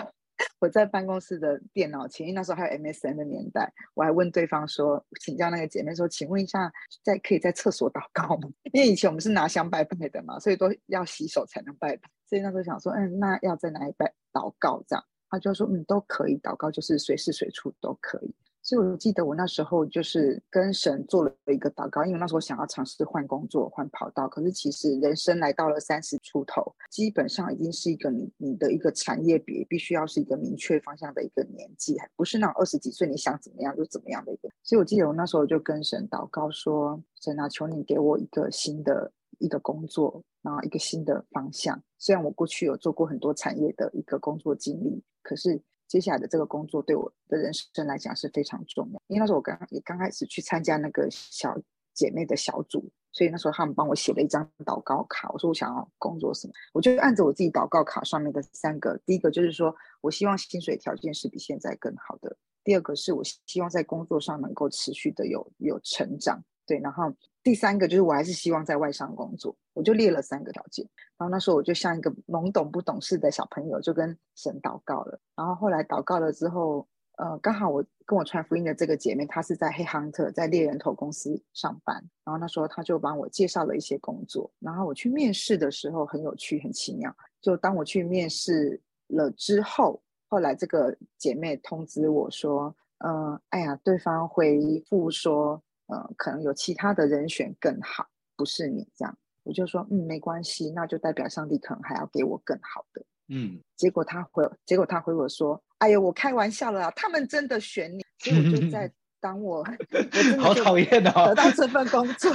我在办公室的电脑前，因为那时候还有 MSN 的年代，我还问对方说，请教那个姐妹说，请问一下，在可以在厕所祷告吗？[LAUGHS] 因为以前我们是拿香拜拜的嘛，所以都要洗手才能拜拜。所以那时候想说，嗯，那要在哪里拜祷告这样？他就说，嗯，都可以祷告，就是随时随处都可以。所以我记得我那时候就是跟神做了一个祷告，因为那时候想要尝试换工作、换跑道。可是其实人生来到了三十出头，基本上已经是一个你你的一个产业别必须要是一个明确方向的一个年纪，还不是那种二十几岁你想怎么样就怎么样的一个。所以我记得我那时候就跟神祷告说：“神啊，求你给我一个新的一个工作，然后一个新的方向。虽然我过去有做过很多产业的一个工作经历，可是。”接下来的这个工作对我的人生来讲是非常重要，因为那时候我刚也刚开始去参加那个小姐妹的小组，所以那时候他们帮我写了一张祷告卡。我说我想要工作什么，我就按着我自己祷告卡上面的三个，第一个就是说我希望薪水条件是比现在更好的，第二个是我希望在工作上能够持续的有有成长，对，然后。第三个就是我还是希望在外商工作，我就列了三个条件。然后那时候我就像一个懵懂不懂事的小朋友，就跟神祷告了。然后后来祷告了之后，呃，刚好我跟我传福音的这个姐妹，她是在黑 hunter 在猎人头公司上班。然后那时候她就帮我介绍了一些工作。然后我去面试的时候很有趣，很奇妙。就当我去面试了之后，后来这个姐妹通知我说，嗯、呃，哎呀，对方回复说。呃，可能有其他的人选更好，不是你这样，我就说，嗯，没关系，那就代表上帝可能还要给我更好的，嗯。结果他回，结果他回我说，哎呦，我开玩笑了啦，他们真的选你，所以我就在。当我，[LAUGHS] 我好讨厌哦，得到这份工作，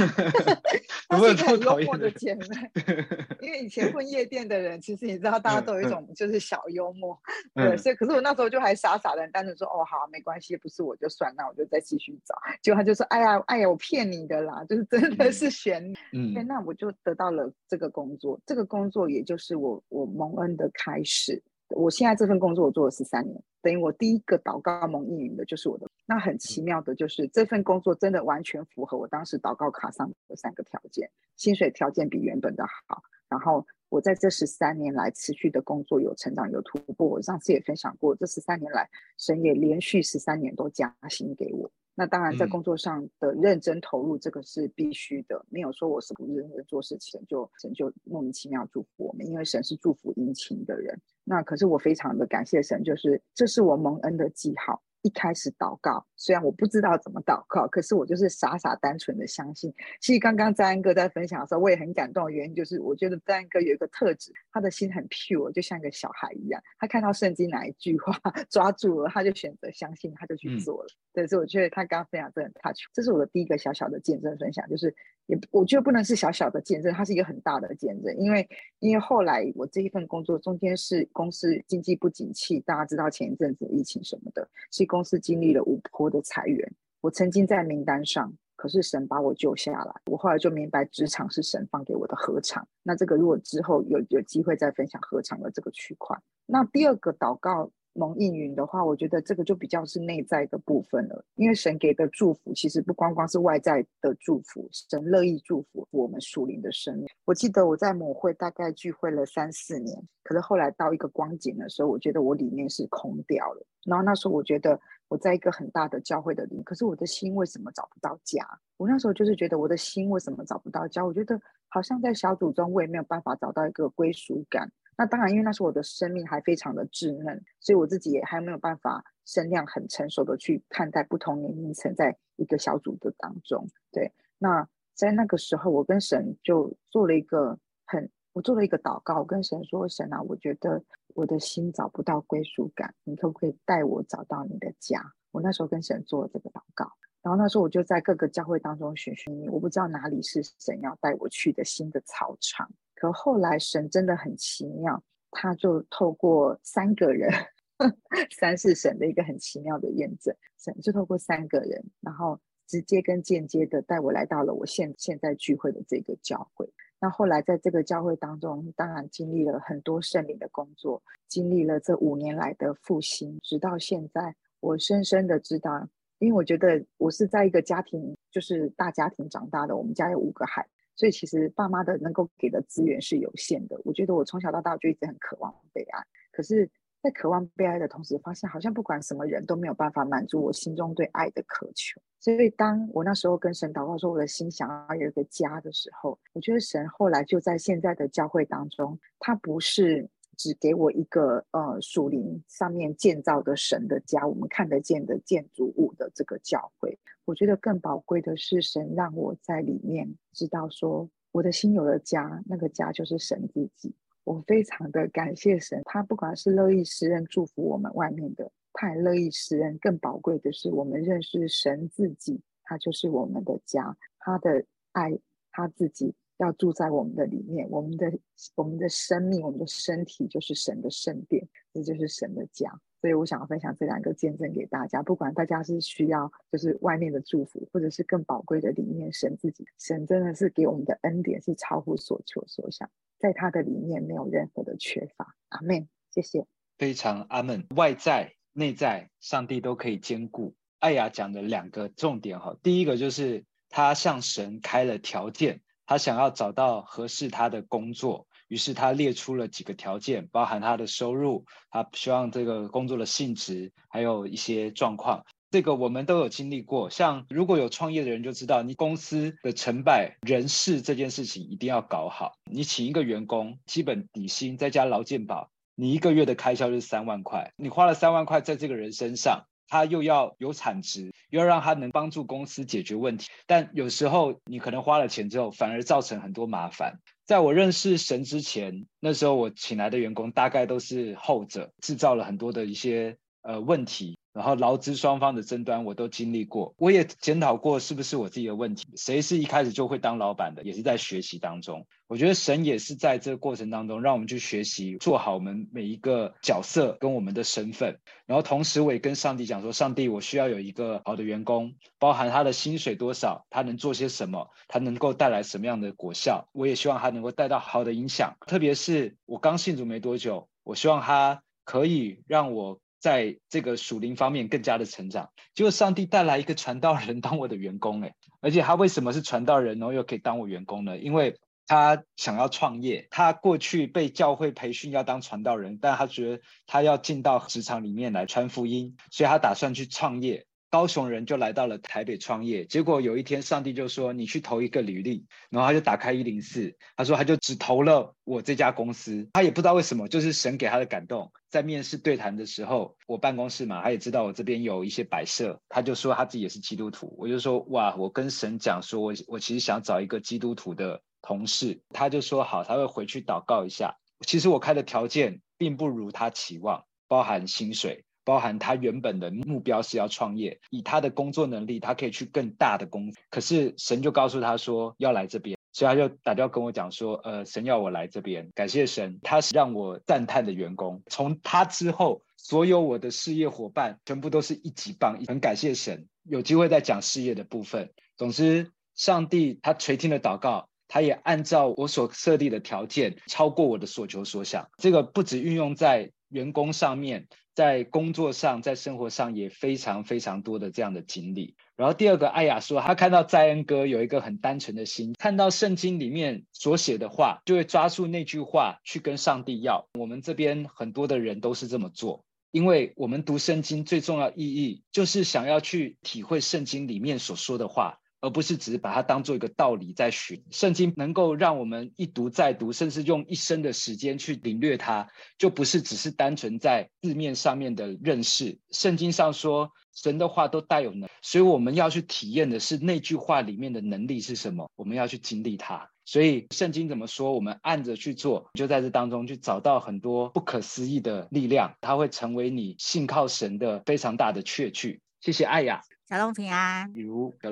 [LAUGHS] 他是一个很幽默的姐妹。[LAUGHS] 因为以前混夜店的人，其实你知道，大家都有一种就是小幽默，嗯、对，所以可是我那时候就还傻傻的，单纯说哦好，没关系，不是我就算，那我就再继续找。结果他就说，哎呀哎呀，我骗你的啦，就是真的是选你。嗯，欸、那我就得到了这个工作，这个工作也就是我我蒙恩的开始。我现在这份工作我做了十三年，等于我第一个祷告蒙应允的就是我的。那很奇妙的就是这份工作真的完全符合我当时祷告卡上的三个条件，薪水条件比原本的好，然后我在这十三年来持续的工作有成长有突破。我上次也分享过，这十三年来神也连续十三年都加薪给我。那当然，在工作上的认真投入，这个是必须的。没有说我是不认真做事情，就神就莫名其妙祝福我们，因为神是祝福殷勤的人。那可是我非常的感谢神，就是这是我蒙恩的记号。一开始祷告，虽然我不知道怎么祷告，可是我就是傻傻单纯的相信。其实刚刚在安哥在分享的时候，我也很感动的原因就是，我觉得在安哥有一个特质，他的心很 pure，就像一个小孩一样。他看到圣经哪一句话 [LAUGHS] 抓住了，他就选择相信，他就去做了。嗯、对，所以我觉得他刚刚分享真的很 touch。这是我的第一个小小的见证分享，就是也我觉得不能是小小的见证，它是一个很大的见证，因为因为后来我这一份工作中间是公司经济不景气，大家知道前一阵子疫情什么的，是。公司经历了五波的裁员，我曾经在名单上，可是神把我救下来。我后来就明白，职场是神放给我的合场。那这个如果之后有有机会再分享合场的这个区块，那第二个祷告。蒙应允的话，我觉得这个就比较是内在的部分了。因为神给的祝福，其实不光光是外在的祝福，神乐意祝福我们属灵的生命。我记得我在某会大概聚会了三四年，可是后来到一个光景的时候，我觉得我里面是空掉了。然后那时候我觉得我在一个很大的教会的里，可是我的心为什么找不到家？我那时候就是觉得我的心为什么找不到家？我觉得好像在小组中我也没有办法找到一个归属感。那当然，因为那时候我的生命还非常的稚嫩，所以我自己也还没有办法身量很成熟的去看待不同年龄层在一个小组的当中。对，那在那个时候，我跟神就做了一个很，我做了一个祷告，我跟神说：“神啊，我觉得我的心找不到归属感，你可不可以带我找到你的家？”我那时候跟神做了这个祷告，然后那时候我就在各个教会当中寻寻觅，我不知道哪里是神要带我去的新的草场。可后来神真的很奇妙，他就透过三个人，[LAUGHS] 三是神的一个很奇妙的验证，神就透过三个人，然后直接跟间接的带我来到了我现现在聚会的这个教会。那后来在这个教会当中，当然经历了很多圣灵的工作，经历了这五年来的复兴，直到现在。我深深的知道，因为我觉得我是在一个家庭，就是大家庭长大的，我们家有五个孩子，所以其实爸妈的能够给的资源是有限的。我觉得我从小到大就一直很渴望被爱，可是。在渴望被爱的同时，发现好像不管什么人都没有办法满足我心中对爱的渴求。所以，当我那时候跟神祷告说我的心想要有一个家的时候，我觉得神后来就在现在的教会当中，他不是只给我一个呃属灵上面建造的神的家，我们看得见的建筑物的这个教会。我觉得更宝贵的是，神让我在里面知道说，我的心有了家，那个家就是神自己。我非常的感谢神，他不管是乐意施恩祝福我们外面的，他也乐意施恩。更宝贵的是，我们认识神自己，他就是我们的家，他的爱，他自己要住在我们的里面。我们的我们的生命，我们的身体就是神的圣殿，这就是神的家。所以我想要分享这两个见证给大家，不管大家是需要就是外面的祝福，或者是更宝贵的里面神自己，神真的是给我们的恩典是超乎所求所想。在他的里面没有任何的缺乏，阿门。谢谢，非常阿门。外在、内在，上帝都可以兼顾。艾雅讲的两个重点哈，第一个就是他向神开了条件，他想要找到合适他的工作，于是他列出了几个条件，包含他的收入，他希望这个工作的性质，还有一些状况。这个我们都有经历过，像如果有创业的人就知道，你公司的成败、人事这件事情一定要搞好。你请一个员工，基本底薪再加劳健保，你一个月的开销就是三万块。你花了三万块在这个人身上，他又要有产值，又要让他能帮助公司解决问题。但有时候你可能花了钱之后，反而造成很多麻烦。在我认识神之前，那时候我请来的员工大概都是后者，制造了很多的一些呃问题。然后劳资双方的争端我都经历过，我也检讨过是不是我自己的问题。谁是一开始就会当老板的，也是在学习当中。我觉得神也是在这个过程当中，让我们去学习做好我们每一个角色跟我们的身份。然后同时我也跟上帝讲说，上帝，我需要有一个好的员工，包含他的薪水多少，他能做些什么，他能够带来什么样的果效。我也希望他能够带到好的影响，特别是我刚信主没多久，我希望他可以让我。在这个属灵方面更加的成长，结果上帝带来一个传道人当我的员工，诶，而且他为什么是传道人，然后又可以当我员工呢？因为他想要创业，他过去被教会培训要当传道人，但他觉得他要进到职场里面来传福音，所以他打算去创业。高雄人就来到了台北创业，结果有一天上帝就说：“你去投一个履历。”然后他就打开一零四，他说他就只投了我这家公司。他也不知道为什么，就是神给他的感动。在面试对谈的时候，我办公室嘛，他也知道我这边有一些摆设，他就说他自己也是基督徒。我就说哇，我跟神讲说我我其实想找一个基督徒的同事，他就说好，他会回去祷告一下。其实我开的条件并不如他期望，包含薪水。包含他原本的目标是要创业，以他的工作能力，他可以去更大的公司。可是神就告诉他说要来这边，所以他就打电话跟我讲说，呃，神要我来这边。感谢神，他是让我赞叹的员工。从他之后，所有我的事业伙伴全部都是一级棒。很感谢神，有机会再讲事业的部分。总之，上帝他垂听了祷告，他也按照我所设立的条件，超过我的所求所想。这个不只运用在员工上面。在工作上，在生活上也非常非常多的这样的经历。然后第二个，艾雅说，他看到在恩哥有一个很单纯的心，看到圣经里面所写的话，就会抓住那句话去跟上帝要。我们这边很多的人都是这么做，因为我们读圣经最重要意义就是想要去体会圣经里面所说的话。而不是只是把它当做一个道理在学。圣经能够让我们一读再读，甚至用一生的时间去领略它，就不是只是单纯在字面上面的认识。圣经上说，神的话都带有能，所以我们要去体验的是那句话里面的能力是什么，我们要去经历它。所以圣经怎么说，我们按着去做，就在这当中去找到很多不可思议的力量，它会成为你信靠神的非常大的确据。谢谢艾雅。小龙平安，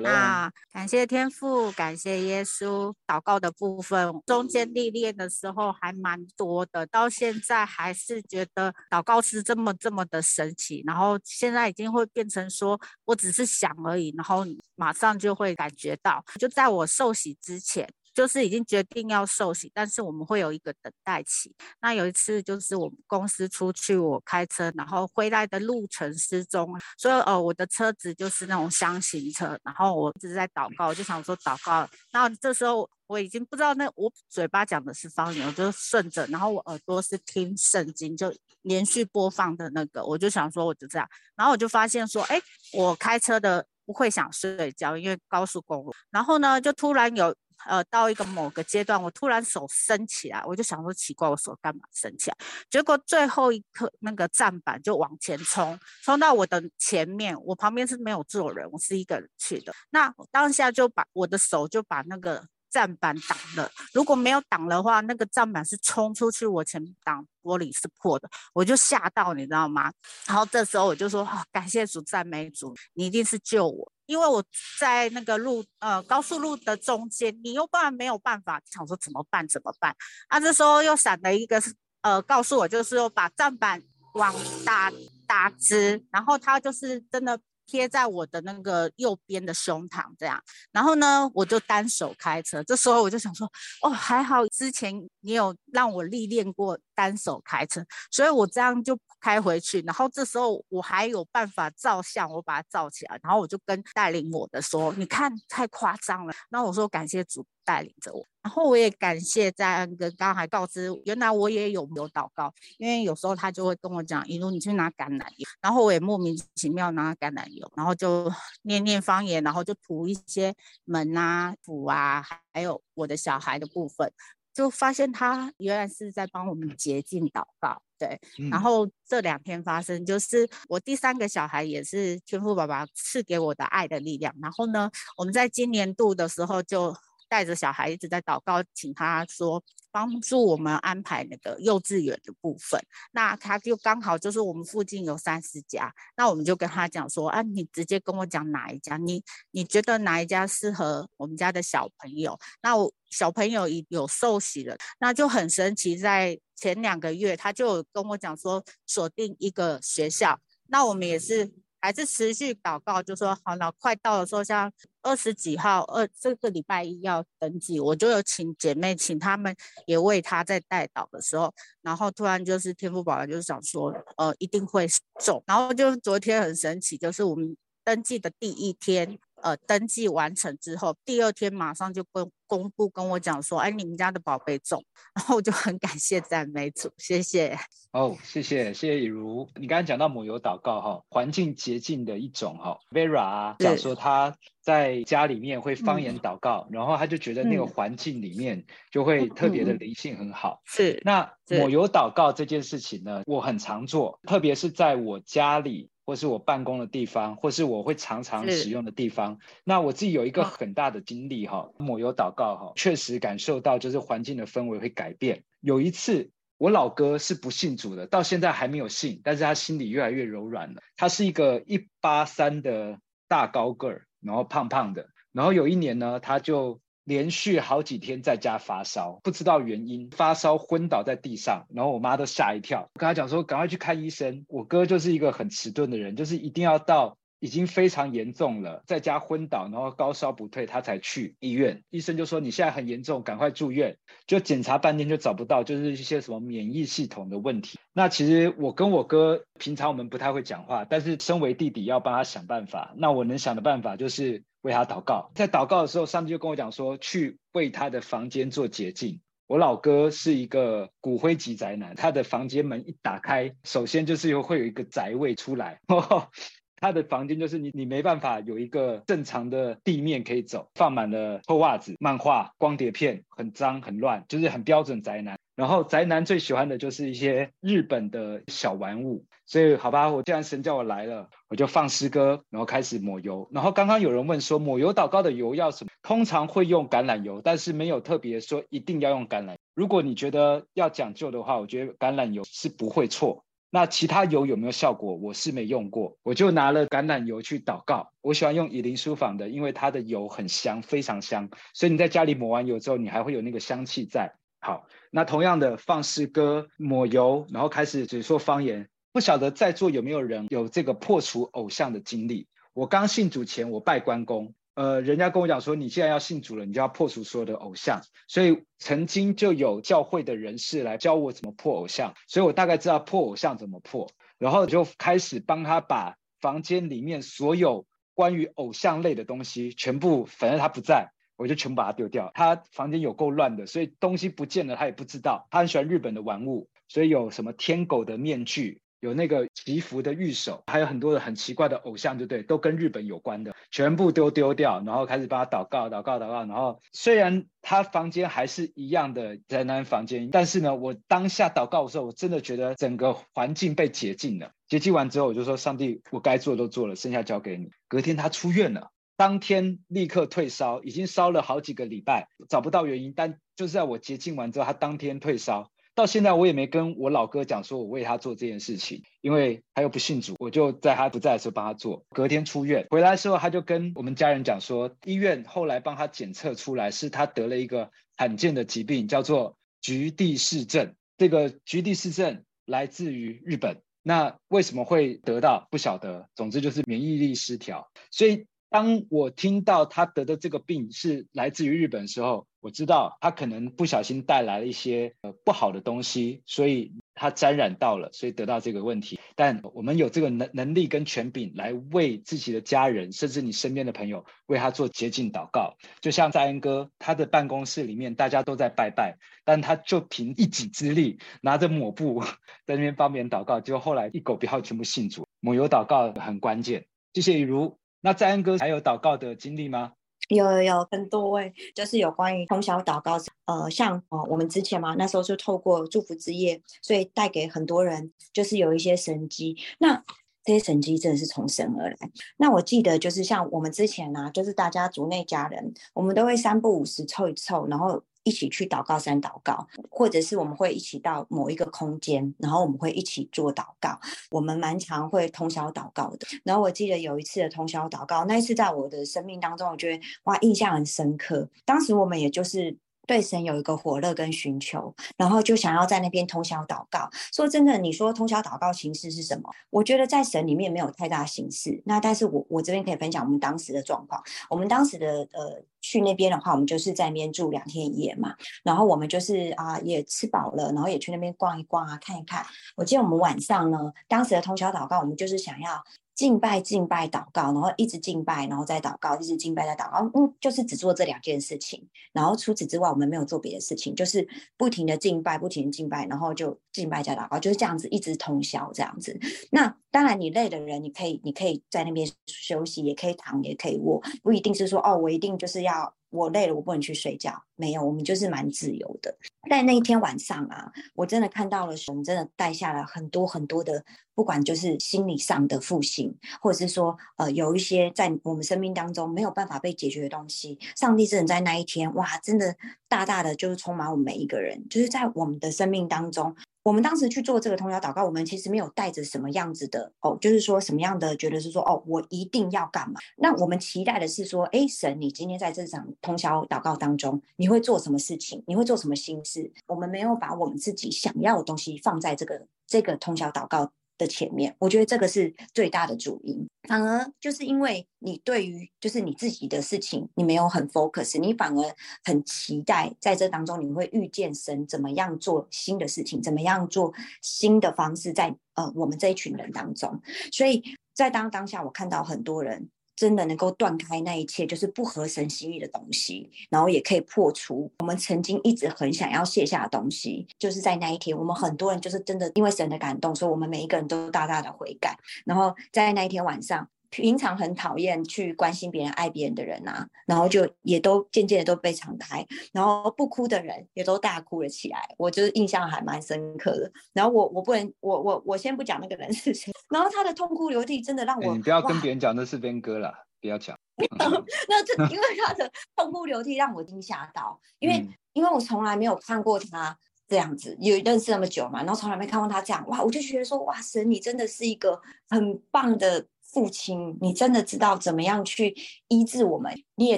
啊，感谢天父，感谢耶稣。祷告的部分，中间历练的时候还蛮多的，到现在还是觉得祷告是这么这么的神奇。然后现在已经会变成说我只是想而已，然后马上就会感觉到。就在我受洗之前，就是已经决定要受洗，但是我们会有一个等待期。那有一次就是我们公司出去，我开车，然后回来的路程失踪，所以哦，我的车子就是那种厢型车，然后我一直在祷告，我就想说祷告。然后这时候我已经不知道那我嘴巴讲的是方言，我就顺着，然后我耳朵是听圣经，就连续播放的那个，我就想说我就这样，然后我就发现说，哎，我开车的不会想睡觉，因为高速公路，然后呢就突然有。呃，到一个某个阶段，我突然手伸起来，我就想说奇怪，我手干嘛伸起来？结果最后一刻，那个站板就往前冲，冲到我的前面，我旁边是没有坐人，我是一个人去的。那当下就把我的手就把那个站板挡了，如果没有挡的话，那个站板是冲出去，我前挡玻璃是破的，我就吓到，你知道吗？然后这时候我就说，哦，感谢主，赞美主，你一定是救我。因为我在那个路，呃，高速路的中间，你又不然没有办法，想说怎么办？怎么办？啊，这时候又闪了一个，呃，告诉我就是说把站板往打打直，然后他就是真的。贴在我的那个右边的胸膛，这样，然后呢，我就单手开车。这时候我就想说，哦，还好之前你有让我历练过单手开车，所以我这样就开回去。然后这时候我还有办法照相，我把它照起来。然后我就跟带领我的说，你看太夸张了。然后我说感谢主。带领着我，然后我也感谢在恩哥刚才告知，原来我也有有祷告，因为有时候他就会跟我讲，一路你去拿橄榄油，然后我也莫名其妙拿橄榄油，然后就念念方言，然后就涂一些门啊、府啊，还有我的小孩的部分，就发现他原来是在帮我们洁净祷告，对，嗯、然后这两天发生，就是我第三个小孩也是天赋爸爸赐给我的爱的力量，然后呢，我们在今年度的时候就。带着小孩一直在祷告，请他说帮助我们安排那个幼稚园的部分。那他就刚好就是我们附近有三四家，那我们就跟他讲说，啊，你直接跟我讲哪一家，你你觉得哪一家适合我们家的小朋友？那我小朋友已有受洗了，那就很神奇，在前两个月他就跟我讲说锁定一个学校，那我们也是。还是持续祷告，就说好了，快到了说，像二十几号，二这个礼拜一要登记，我就有请姐妹，请他们也为他在代祷的时候，然后突然就是天父宝宝就是想说，呃，一定会中，然后就昨天很神奇，就是我们登记的第一天。呃，登记完成之后，第二天马上就公公布跟我讲说，哎，你们家的宝贝中，然后我就很感谢赞美主，谢谢。哦，谢谢谢谢以如，你刚刚讲到抹油祷告哈，环境洁净的一种哈，Vera 讲说他在家里面会方言祷告，然后他就觉得那个环境里面就会特别的灵性很好。是，那抹油祷告这件事情呢，我很常做，特别是在我家里。或是我办公的地方，或是我会常常使用的地方。那我自己有一个很大的经历哈，抹油祷告哈，确实感受到就是环境的氛围会改变。有一次，我老哥是不信主的，到现在还没有信，但是他心里越来越柔软了。他是一个一八三的大高个儿，然后胖胖的。然后有一年呢，他就。连续好几天在家发烧，不知道原因，发烧昏倒在地上，然后我妈都吓一跳，跟他讲说赶快去看医生。我哥就是一个很迟钝的人，就是一定要到已经非常严重了，在家昏倒，然后高烧不退，他才去医院。医生就说你现在很严重，赶快住院。就检查半天就找不到，就是一些什么免疫系统的问题。那其实我跟我哥平常我们不太会讲话，但是身为弟弟要帮他想办法。那我能想的办法就是。为他祷告，在祷告的时候，上帝就跟我讲说，去为他的房间做洁净。我老哥是一个骨灰级宅男，他的房间门一打开，首先就是有会有一个宅味出来。[LAUGHS] 他的房间就是你，你没办法有一个正常的地面可以走，放满了臭袜子、漫画、光碟片，很脏很乱，就是很标准宅男。然后宅男最喜欢的就是一些日本的小玩物，所以好吧，我既然神叫我来了，我就放诗歌，然后开始抹油。然后刚刚有人问说，抹油祷告的油要什么？通常会用橄榄油，但是没有特别说一定要用橄榄。如果你觉得要讲究的话，我觉得橄榄油是不会错。那其他油有没有效果？我是没用过，我就拿了橄榄油去祷告。我喜欢用以琳书坊的，因为它的油很香，非常香。所以你在家里抹完油之后，你还会有那个香气在。好，那同样的放诗歌、抹油，然后开始只说方言。不晓得在座有没有人有这个破除偶像的经历？我刚信主前，我拜关公，呃，人家跟我讲说，你既然要信主了，你就要破除所有的偶像。所以曾经就有教会的人士来教我怎么破偶像，所以我大概知道破偶像怎么破，然后就开始帮他把房间里面所有关于偶像类的东西全部，反正他不在，我就全部把它丢掉。他房间有够乱的，所以东西不见了他也不知道。他很喜欢日本的玩物，所以有什么天狗的面具。有那个祈福的御守，还有很多的很奇怪的偶像，对不对？都跟日本有关的，全部都丢掉，然后开始帮他祷告、祷告、祷告。然后虽然他房间还是一样的宅男房间，但是呢，我当下祷告的时候，我真的觉得整个环境被洁净了。洁净完之后，我就说：上帝，我该做都做了，剩下交给你。隔天他出院了，当天立刻退烧，已经烧了好几个礼拜，找不到原因，但就是在我洁净完之后，他当天退烧。到现在我也没跟我老哥讲说，我为他做这件事情，因为他又不信主，我就在他不在的时候帮他做。隔天出院回来的时候，他就跟我们家人讲说，医院后来帮他检测出来是他得了一个罕见的疾病，叫做橘地氏症。这个橘地氏症来自于日本，那为什么会得到不晓得，总之就是免疫力失调。所以当我听到他得的这个病是来自于日本的时候，我知道他可能不小心带来了一些呃不好的东西，所以他沾染到了，所以得到这个问题。但我们有这个能能力跟权柄来为自己的家人，甚至你身边的朋友为他做洁净祷告。就像在恩哥他的办公室里面，大家都在拜拜，但他就凭一己之力拿着抹布在那边帮别人祷告，结果后来一狗票全部信主。抹油祷告很关键。谢谢雨茹。那在恩哥还有祷告的经历吗？有有有很多位，就是有关于通宵祷告，呃，像哦，我们之前嘛，那时候就透过祝福之夜，所以带给很多人，就是有一些神迹。那这些神迹真的是从神而来。那我记得就是像我们之前啊，就是大家族内家人，我们都会三不五时凑一凑，然后。一起去祷告山祷告，或者是我们会一起到某一个空间，然后我们会一起做祷告。我们蛮常会通宵祷告的。然后我记得有一次的通宵祷告，那一次在我的生命当中，我觉得哇，印象很深刻。当时我们也就是。对神有一个火热跟寻求，然后就想要在那边通宵祷告。说真的，你说通宵祷告形式是什么？我觉得在神里面没有太大形式。那但是我我这边可以分享我们当时的状况。我们当时的呃去那边的话，我们就是在那边住两天一夜嘛。然后我们就是啊也吃饱了，然后也去那边逛一逛啊，看一看。我记得我们晚上呢，当时的通宵祷告，我们就是想要。敬拜、敬拜、祷告，然后一直敬拜，然后再祷告，一直敬拜再祷告，嗯，就是只做这两件事情。然后除此之外，我们没有做别的事情，就是不停的敬拜，不停的敬拜，然后就敬拜加祷告，就是这样子一直通宵这样子。那当然，你累的人，你可以，你可以在那边休息，也可以躺，也可以卧，不一定是说哦，我一定就是要。我累了，我不能去睡觉。没有，我们就是蛮自由的。在那一天晚上啊，我真的看到了神，真的带下了很多很多的，不管就是心理上的复兴，或者是说，呃，有一些在我们生命当中没有办法被解决的东西，上帝只能在那一天，哇，真的大大的就是充满我们每一个人，就是在我们的生命当中。我们当时去做这个通宵祷告，我们其实没有带着什么样子的哦，就是说什么样的觉得是说哦，我一定要干嘛？那我们期待的是说，哎，神，你今天在这场通宵祷告当中，你会做什么事情？你会做什么心事？我们没有把我们自己想要的东西放在这个这个通宵祷告的前面，我觉得这个是最大的主因。反而就是因为你对于就是你自己的事情，你没有很 focus，你反而很期待在这当中你会遇见神怎么样做新的事情，怎么样做新的方式在呃我们这一群人当中。所以在当当下，我看到很多人。真的能够断开那一切，就是不合神心意的东西，然后也可以破除我们曾经一直很想要卸下的东西。就是在那一天，我们很多人就是真的因为神的感动，所以我们每一个人都大大的悔改。然后在那一天晚上。平常很讨厌去关心别人、爱别人的人啊，然后就也都渐渐的都被敞开，然后不哭的人也都大哭了起来。我就是印象还蛮深刻的。然后我我不能我我我先不讲那个人是谁，[LAUGHS] 然后他的痛哭流涕真的让我、欸、你不要跟别人讲那是边哥了，不要讲。[LAUGHS] 那这因为 [LAUGHS] 他的痛哭流涕让我惊吓到，因为、嗯、因为我从来没有看过他这样子，有认识那么久嘛，然后从来没看过他这样，哇，我就觉得说哇，神你真的是一个很棒的。父亲，你真的知道怎么样去医治我们，你也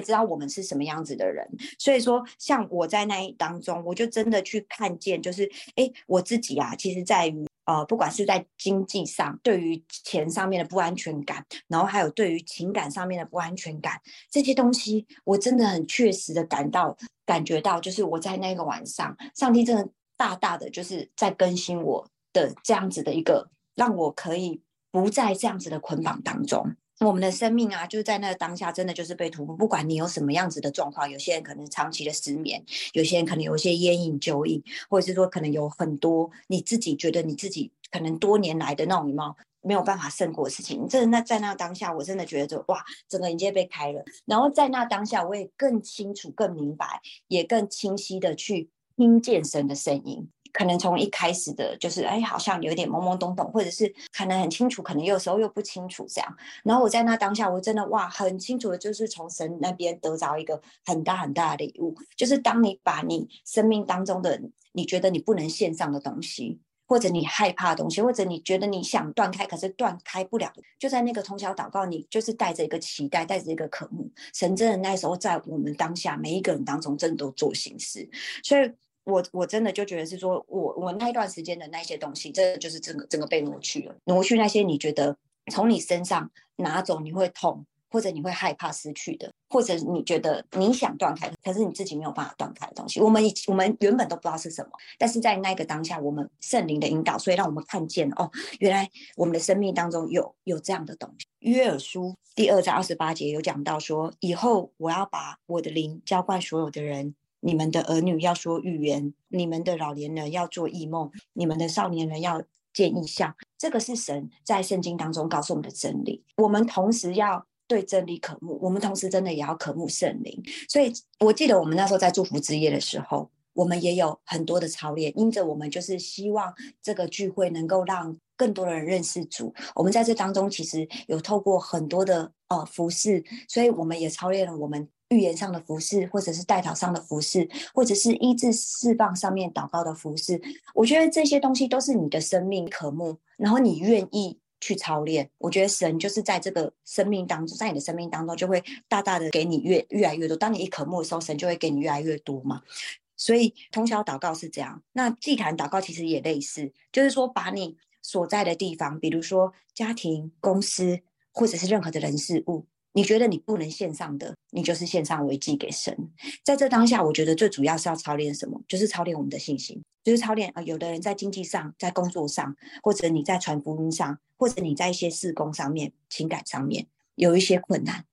知道我们是什么样子的人，所以说，像我在那一当中，我就真的去看见，就是，哎，我自己啊，其实在于呃，不管是在经济上，对于钱上面的不安全感，然后还有对于情感上面的不安全感，这些东西，我真的很确实的感到感觉到，就是我在那个晚上，上帝真的大大的就是在更新我的这样子的一个，让我可以不在这样子的捆绑当中。我们的生命啊，就是在那个当下，真的就是被突破。不管你有什么样子的状况，有些人可能长期的失眠，有些人可能有一些烟瘾、酒瘾，或者是说可能有很多你自己觉得你自己可能多年来的那种没有没有办法胜过的事情。这那在那当下，我真的觉得哇，整个人界被开了。然后在那当下，我也更清楚、更明白，也更清晰的去听见神的声音。可能从一开始的，就是哎，好像有点懵懵懂懂，或者是可能很清楚，可能有时候又不清楚这样。然后我在那当下，我真的哇，很清楚的，就是从神那边得着一个很大很大的礼物，就是当你把你生命当中的你觉得你不能献上的东西，或者你害怕的东西，或者你觉得你想断开可是断开不了，就在那个通宵祷告，你就是带着一个期待，带着一个渴慕，神真的那时候在我们当下每一个人当中，真的都做心事，所以。我我真的就觉得是说，我我那一段时间的那些东西，真的就是整个整个被挪去了，挪去那些你觉得从你身上拿走你会痛，或者你会害怕失去的，或者你觉得你想断开，可是你自己没有办法断开的东西，我们我们原本都不知道是什么，但是在那个当下，我们圣灵的引导，所以让我们看见哦，原来我们的生命当中有有这样的东西。约尔书第二章二十八节有讲到说，以后我要把我的灵浇灌所有的人。你们的儿女要说预言，你们的老年人要做异梦，你们的少年人要见异象。这个是神在圣经当中告诉我们的真理。我们同时要对真理渴慕，我们同时真的也要渴慕圣灵。所以我记得我们那时候在祝福之夜的时候，我们也有很多的操练，因着我们就是希望这个聚会能够让更多的人认识主。我们在这当中其实有透过很多的呃服饰，所以我们也操练了我们。预言上的服事，或者是代祷上的服事，或者是医治释放上面祷告的服事，我觉得这些东西都是你的生命渴慕，然后你愿意去操练。我觉得神就是在这个生命当中，在你的生命当中，就会大大的给你越越来越多。当你一渴慕的时候，神就会给你越来越多嘛。所以通宵祷告是这样，那祭坛祷告其实也类似，就是说把你所在的地方，比如说家庭、公司，或者是任何的人事物。你觉得你不能线上的，你就是线上为祭给神。在这当下，我觉得最主要是要操练什么？就是操练我们的信心，就是操练啊、有的人在经济上，在工作上，或者你在传福音上，或者你在一些事工上面、情感上面有一些困难。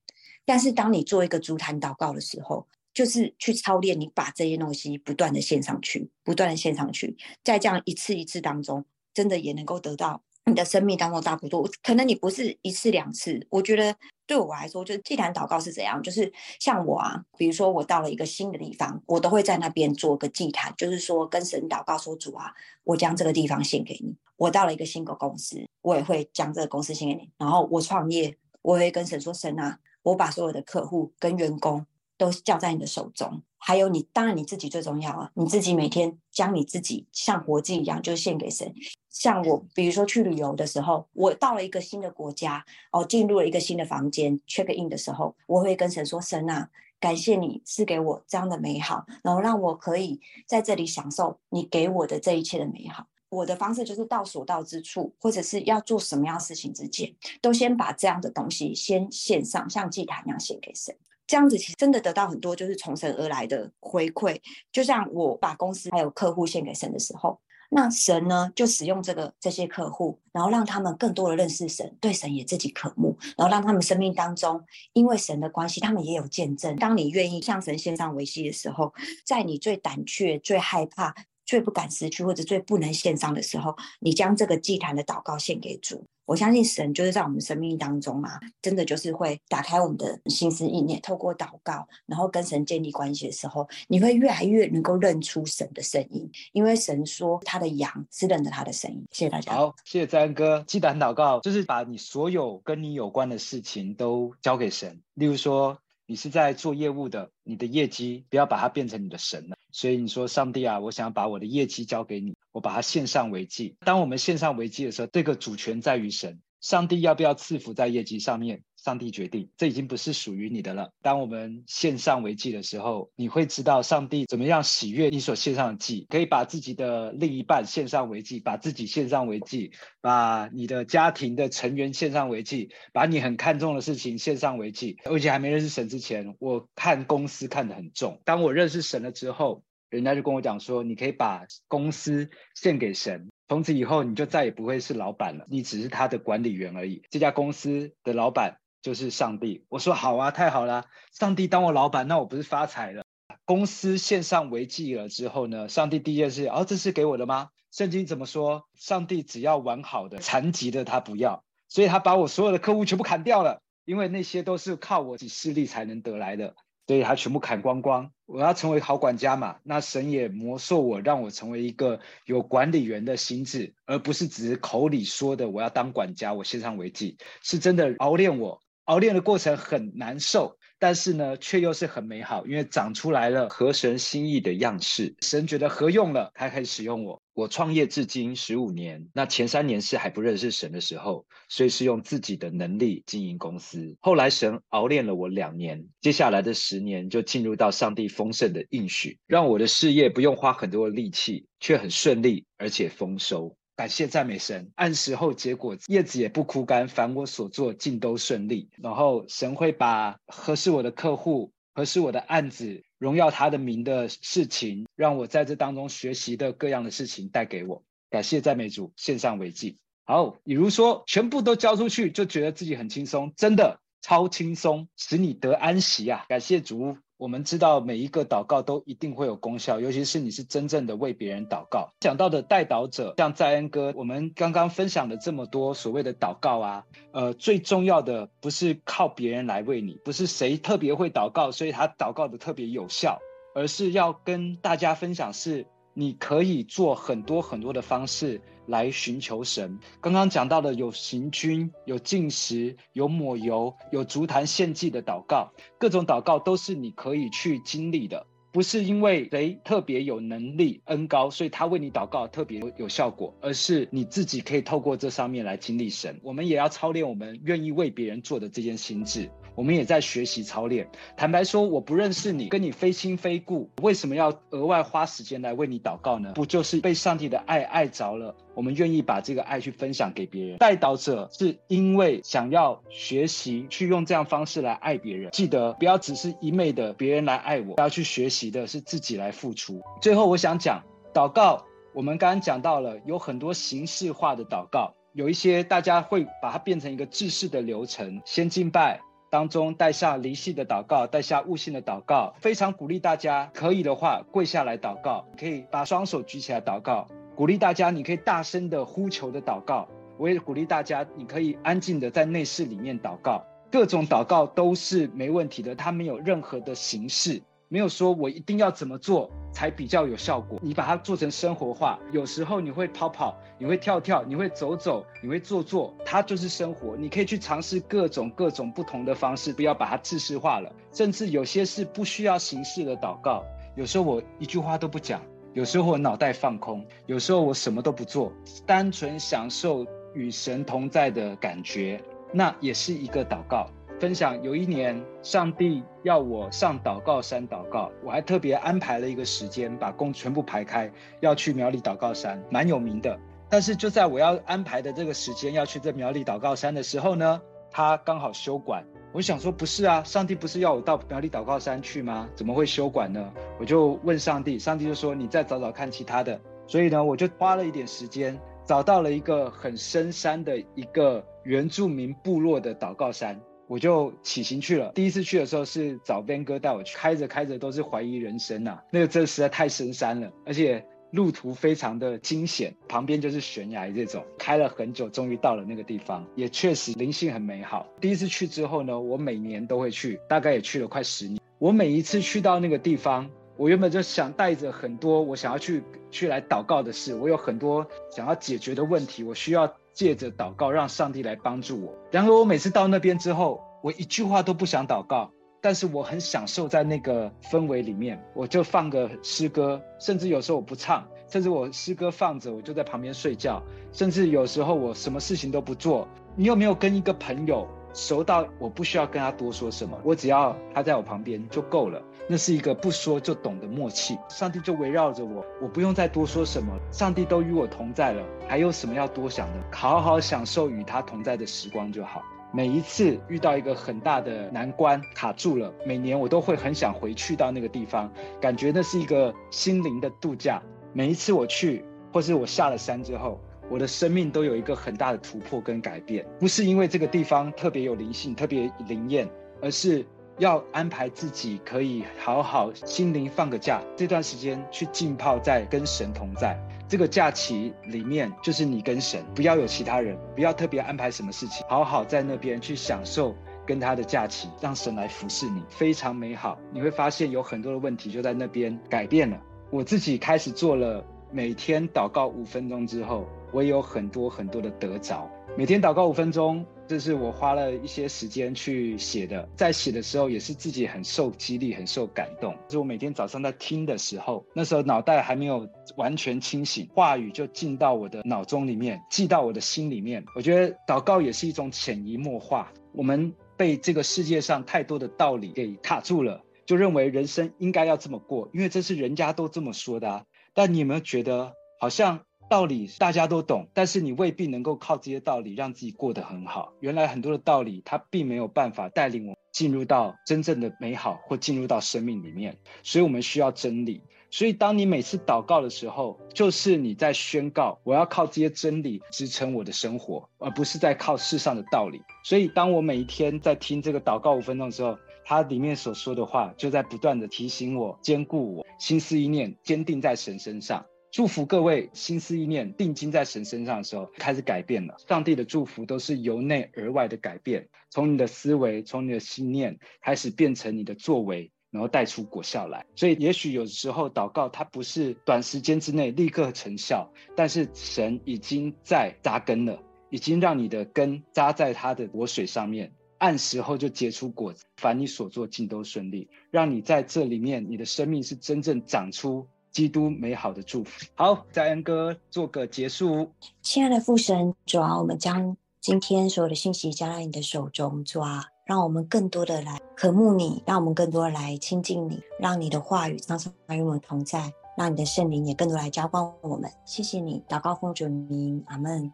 但是当你做一个足坛祷告的时候，就是去操练你把这些东西不断的献上去，不断的献上去，在这样一次一次当中，真的也能够得到。你的生命当中大不多，可能你不是一次两次。我觉得对我来说，就是祭坛祷告是怎样？就是像我啊，比如说我到了一个新的地方，我都会在那边做个祭坛，就是说跟神祷告说：“主啊，我将这个地方献给你。”我到了一个新的公司，我也会将这个公司献给你。然后我创业，我也会跟神说：“神啊，我把所有的客户跟员工都交在你的手中。”还有你，当然你自己最重要啊！你自己每天将你自己像活祭一样，就献给神。像我，比如说去旅游的时候，我到了一个新的国家，哦，进入了一个新的房间，check in 的时候，我会跟神说：“神啊，感谢你赐给我这样的美好，然后让我可以在这里享受你给我的这一切的美好。”我的方式就是到所到之处，或者是要做什么样事情之前，都先把这样的东西先献上，像祭坛一样献给神。这样子其实真的得到很多，就是从神而来的回馈。就像我把公司还有客户献给神的时候，那神呢就使用这个这些客户，然后让他们更多的认识神，对神也自己渴慕，然后让他们生命当中因为神的关系，他们也有见证。当你愿意向神献上维系的时候，在你最胆怯、最害怕、最不敢失去或者最不能献上的时候，你将这个祭坛的祷告献给主。我相信神就是在我们生命当中嘛，真的就是会打开我们的心思意念，透过祷告，然后跟神建立关系的时候，你会越来越能够认出神的声音，因为神说他的羊是认得他的声音。谢谢大家。好，谢谢在恩哥。祭坛祷告就是把你所有跟你有关的事情都交给神，例如说你是在做业务的，你的业绩不要把它变成你的神了。所以你说，上帝啊，我想把我的业绩交给你，把它献上为祭。当我们献上为祭的时候，这个主权在于神。上帝要不要赐福在业绩上面？上帝决定，这已经不是属于你的了。当我们献上为祭的时候，你会知道上帝怎么样喜悦你所献上的祭。可以把自己的另一半献上为祭，把自己献上为祭，把你的家庭的成员献上为祭，把你很看重的事情献上为祭。而且还没认识神之前，我看公司看得很重。当我认识神了之后，人家就跟我讲说，你可以把公司献给神。从此以后，你就再也不会是老板了，你只是他的管理员而已。这家公司的老板。就是上帝，我说好啊，太好了，上帝当我老板，那我不是发财了？公司献上为祭了之后呢，上帝第一件事，哦，这是给我的吗？圣经怎么说？上帝只要完好的，残疾的他不要，所以他把我所有的客户全部砍掉了，因为那些都是靠我自己势力才能得来的，所以他全部砍光光。我要成为好管家嘛，那神也魔兽我，让我成为一个有管理员的心智，而不是只是口里说的我要当管家，我献上为祭，是真的熬炼我。熬炼的过程很难受，但是呢，却又是很美好，因为长出来了合神心意的样式。神觉得合用了，他开始使用我。我创业至今十五年，那前三年是还不认识神的时候，所以是用自己的能力经营公司。后来神熬炼了我两年，接下来的十年就进入到上帝丰盛的应许，让我的事业不用花很多的力气，却很顺利而且丰收。感谢赞美神，按时候结果，叶子也不枯干，凡我所做尽都顺利。然后神会把合适我的客户、合适我的案子、荣耀他的名的事情，让我在这当中学习的各样的事情带给我。感谢赞美主，献上为祭。好，比如说全部都交出去，就觉得自己很轻松，真的超轻松，使你得安息啊！感谢主。我们知道每一个祷告都一定会有功效，尤其是你是真正的为别人祷告。讲到的代祷者，像在恩哥，我们刚刚分享了这么多所谓的祷告啊，呃，最重要的不是靠别人来为你，不是谁特别会祷告，所以他祷告的特别有效，而是要跟大家分享是，你可以做很多很多的方式。来寻求神。刚刚讲到的有行军、有进食、有抹油、有足坛献祭的祷告，各种祷告都是你可以去经历的，不是因为谁特别有能力、恩高，所以他为你祷告特别有效果，而是你自己可以透过这上面来经历神。我们也要操练我们愿意为别人做的这件心智。我们也在学习操练。坦白说，我不认识你，跟你非亲非故，为什么要额外花时间来为你祷告呢？不就是被上帝的爱爱着了？我们愿意把这个爱去分享给别人。带导者是因为想要学习去用这样方式来爱别人。记得不要只是一昧的别人来爱我，要去学习的是自己来付出。最后，我想讲祷告，我们刚刚讲到了有很多形式化的祷告，有一些大家会把它变成一个制式的流程，先敬拜。当中带下离系的祷告，带下悟性的祷告，非常鼓励大家，可以的话跪下来祷告，可以把双手举起来祷告。鼓励大家，你可以大声的呼求的祷告。我也鼓励大家，你可以安静的在内室里面祷告。各种祷告都是没问题的，它没有任何的形式。没有说我一定要怎么做才比较有效果，你把它做成生活化。有时候你会跑跑，你会跳跳，你会走走，你会坐坐，它就是生活。你可以去尝试各种各种不同的方式，不要把它制式化了。甚至有些是不需要形式的祷告。有时候我一句话都不讲，有时候我脑袋放空，有时候我什么都不做，单纯享受与神同在的感觉，那也是一个祷告。分享有一年，上帝要我上祷告山祷告，我还特别安排了一个时间，把工全部排开，要去苗栗祷告山，蛮有名的。但是就在我要安排的这个时间要去这苗栗祷告山的时候呢，他刚好休馆。我想说，不是啊，上帝不是要我到苗栗祷告山去吗？怎么会休馆呢？我就问上帝，上帝就说你再找找看其他的。所以呢，我就花了一点时间，找到了一个很深山的一个原住民部落的祷告山。我就起行去了。第一次去的时候是找 Ben 哥带我去，开着开着都是怀疑人生呐、啊。那个真的实在太深山了，而且路途非常的惊险，旁边就是悬崖这种。开了很久，终于到了那个地方，也确实灵性很美好。第一次去之后呢，我每年都会去，大概也去了快十年。我每一次去到那个地方，我原本就想带着很多我想要去去来祷告的事，我有很多想要解决的问题，我需要。借着祷告，让上帝来帮助我。然而，我每次到那边之后，我一句话都不想祷告，但是我很享受在那个氛围里面。我就放个诗歌，甚至有时候我不唱，甚至我诗歌放着，我就在旁边睡觉。甚至有时候我什么事情都不做，你有没有跟一个朋友熟到我不需要跟他多说什么，我只要他在我旁边就够了？那是一个不说就懂的默契，上帝就围绕着我，我不用再多说什么，上帝都与我同在了，还有什么要多想的？好好享受与他同在的时光就好。每一次遇到一个很大的难关卡住了，每年我都会很想回去到那个地方，感觉那是一个心灵的度假。每一次我去，或是我下了山之后，我的生命都有一个很大的突破跟改变，不是因为这个地方特别有灵性、特别灵验，而是。要安排自己可以好好心灵放个假，这段时间去浸泡在跟神同在这个假期里面，就是你跟神，不要有其他人，不要特别安排什么事情，好好在那边去享受跟他的假期，让神来服侍你，非常美好。你会发现有很多的问题就在那边改变了。我自己开始做了每天祷告五分钟之后，我也有很多很多的得着。每天祷告五分钟。这是我花了一些时间去写的，在写的时候也是自己很受激励、很受感动。就我每天早上在听的时候，那时候脑袋还没有完全清醒，话语就进到我的脑中里面，记到我的心里面。我觉得祷告也是一种潜移默化。我们被这个世界上太多的道理给卡住了，就认为人生应该要这么过，因为这是人家都这么说的啊。但你有没有觉得好像？道理大家都懂，但是你未必能够靠这些道理让自己过得很好。原来很多的道理，它并没有办法带领我进入到真正的美好，或进入到生命里面。所以，我们需要真理。所以，当你每次祷告的时候，就是你在宣告：我要靠这些真理支撑我的生活，而不是在靠世上的道理。所以，当我每一天在听这个祷告五分钟的时候，它里面所说的话，就在不断地提醒我、坚固我，心思意念坚定在神身上。祝福各位心思意念定睛在神身上的时候，开始改变了。上帝的祝福都是由内而外的改变，从你的思维，从你的心念开始变成你的作为，然后带出果效来。所以，也许有时候祷告它不是短时间之内立刻成效，但是神已经在扎根了，已经让你的根扎在他的活水上面，按时候就结出果子。凡你所做尽都顺利，让你在这里面，你的生命是真正长出。基督美好的祝福。好，在恩哥做个结束。亲爱的父神，主啊，我们将今天所有的信息交在你的手中，主啊，让我们更多的来渴慕你，让我们更多的来亲近你，让你的话语常常与我们同在，让你的圣灵也更多来浇灌我们。谢谢你，祷告奉主名，阿门。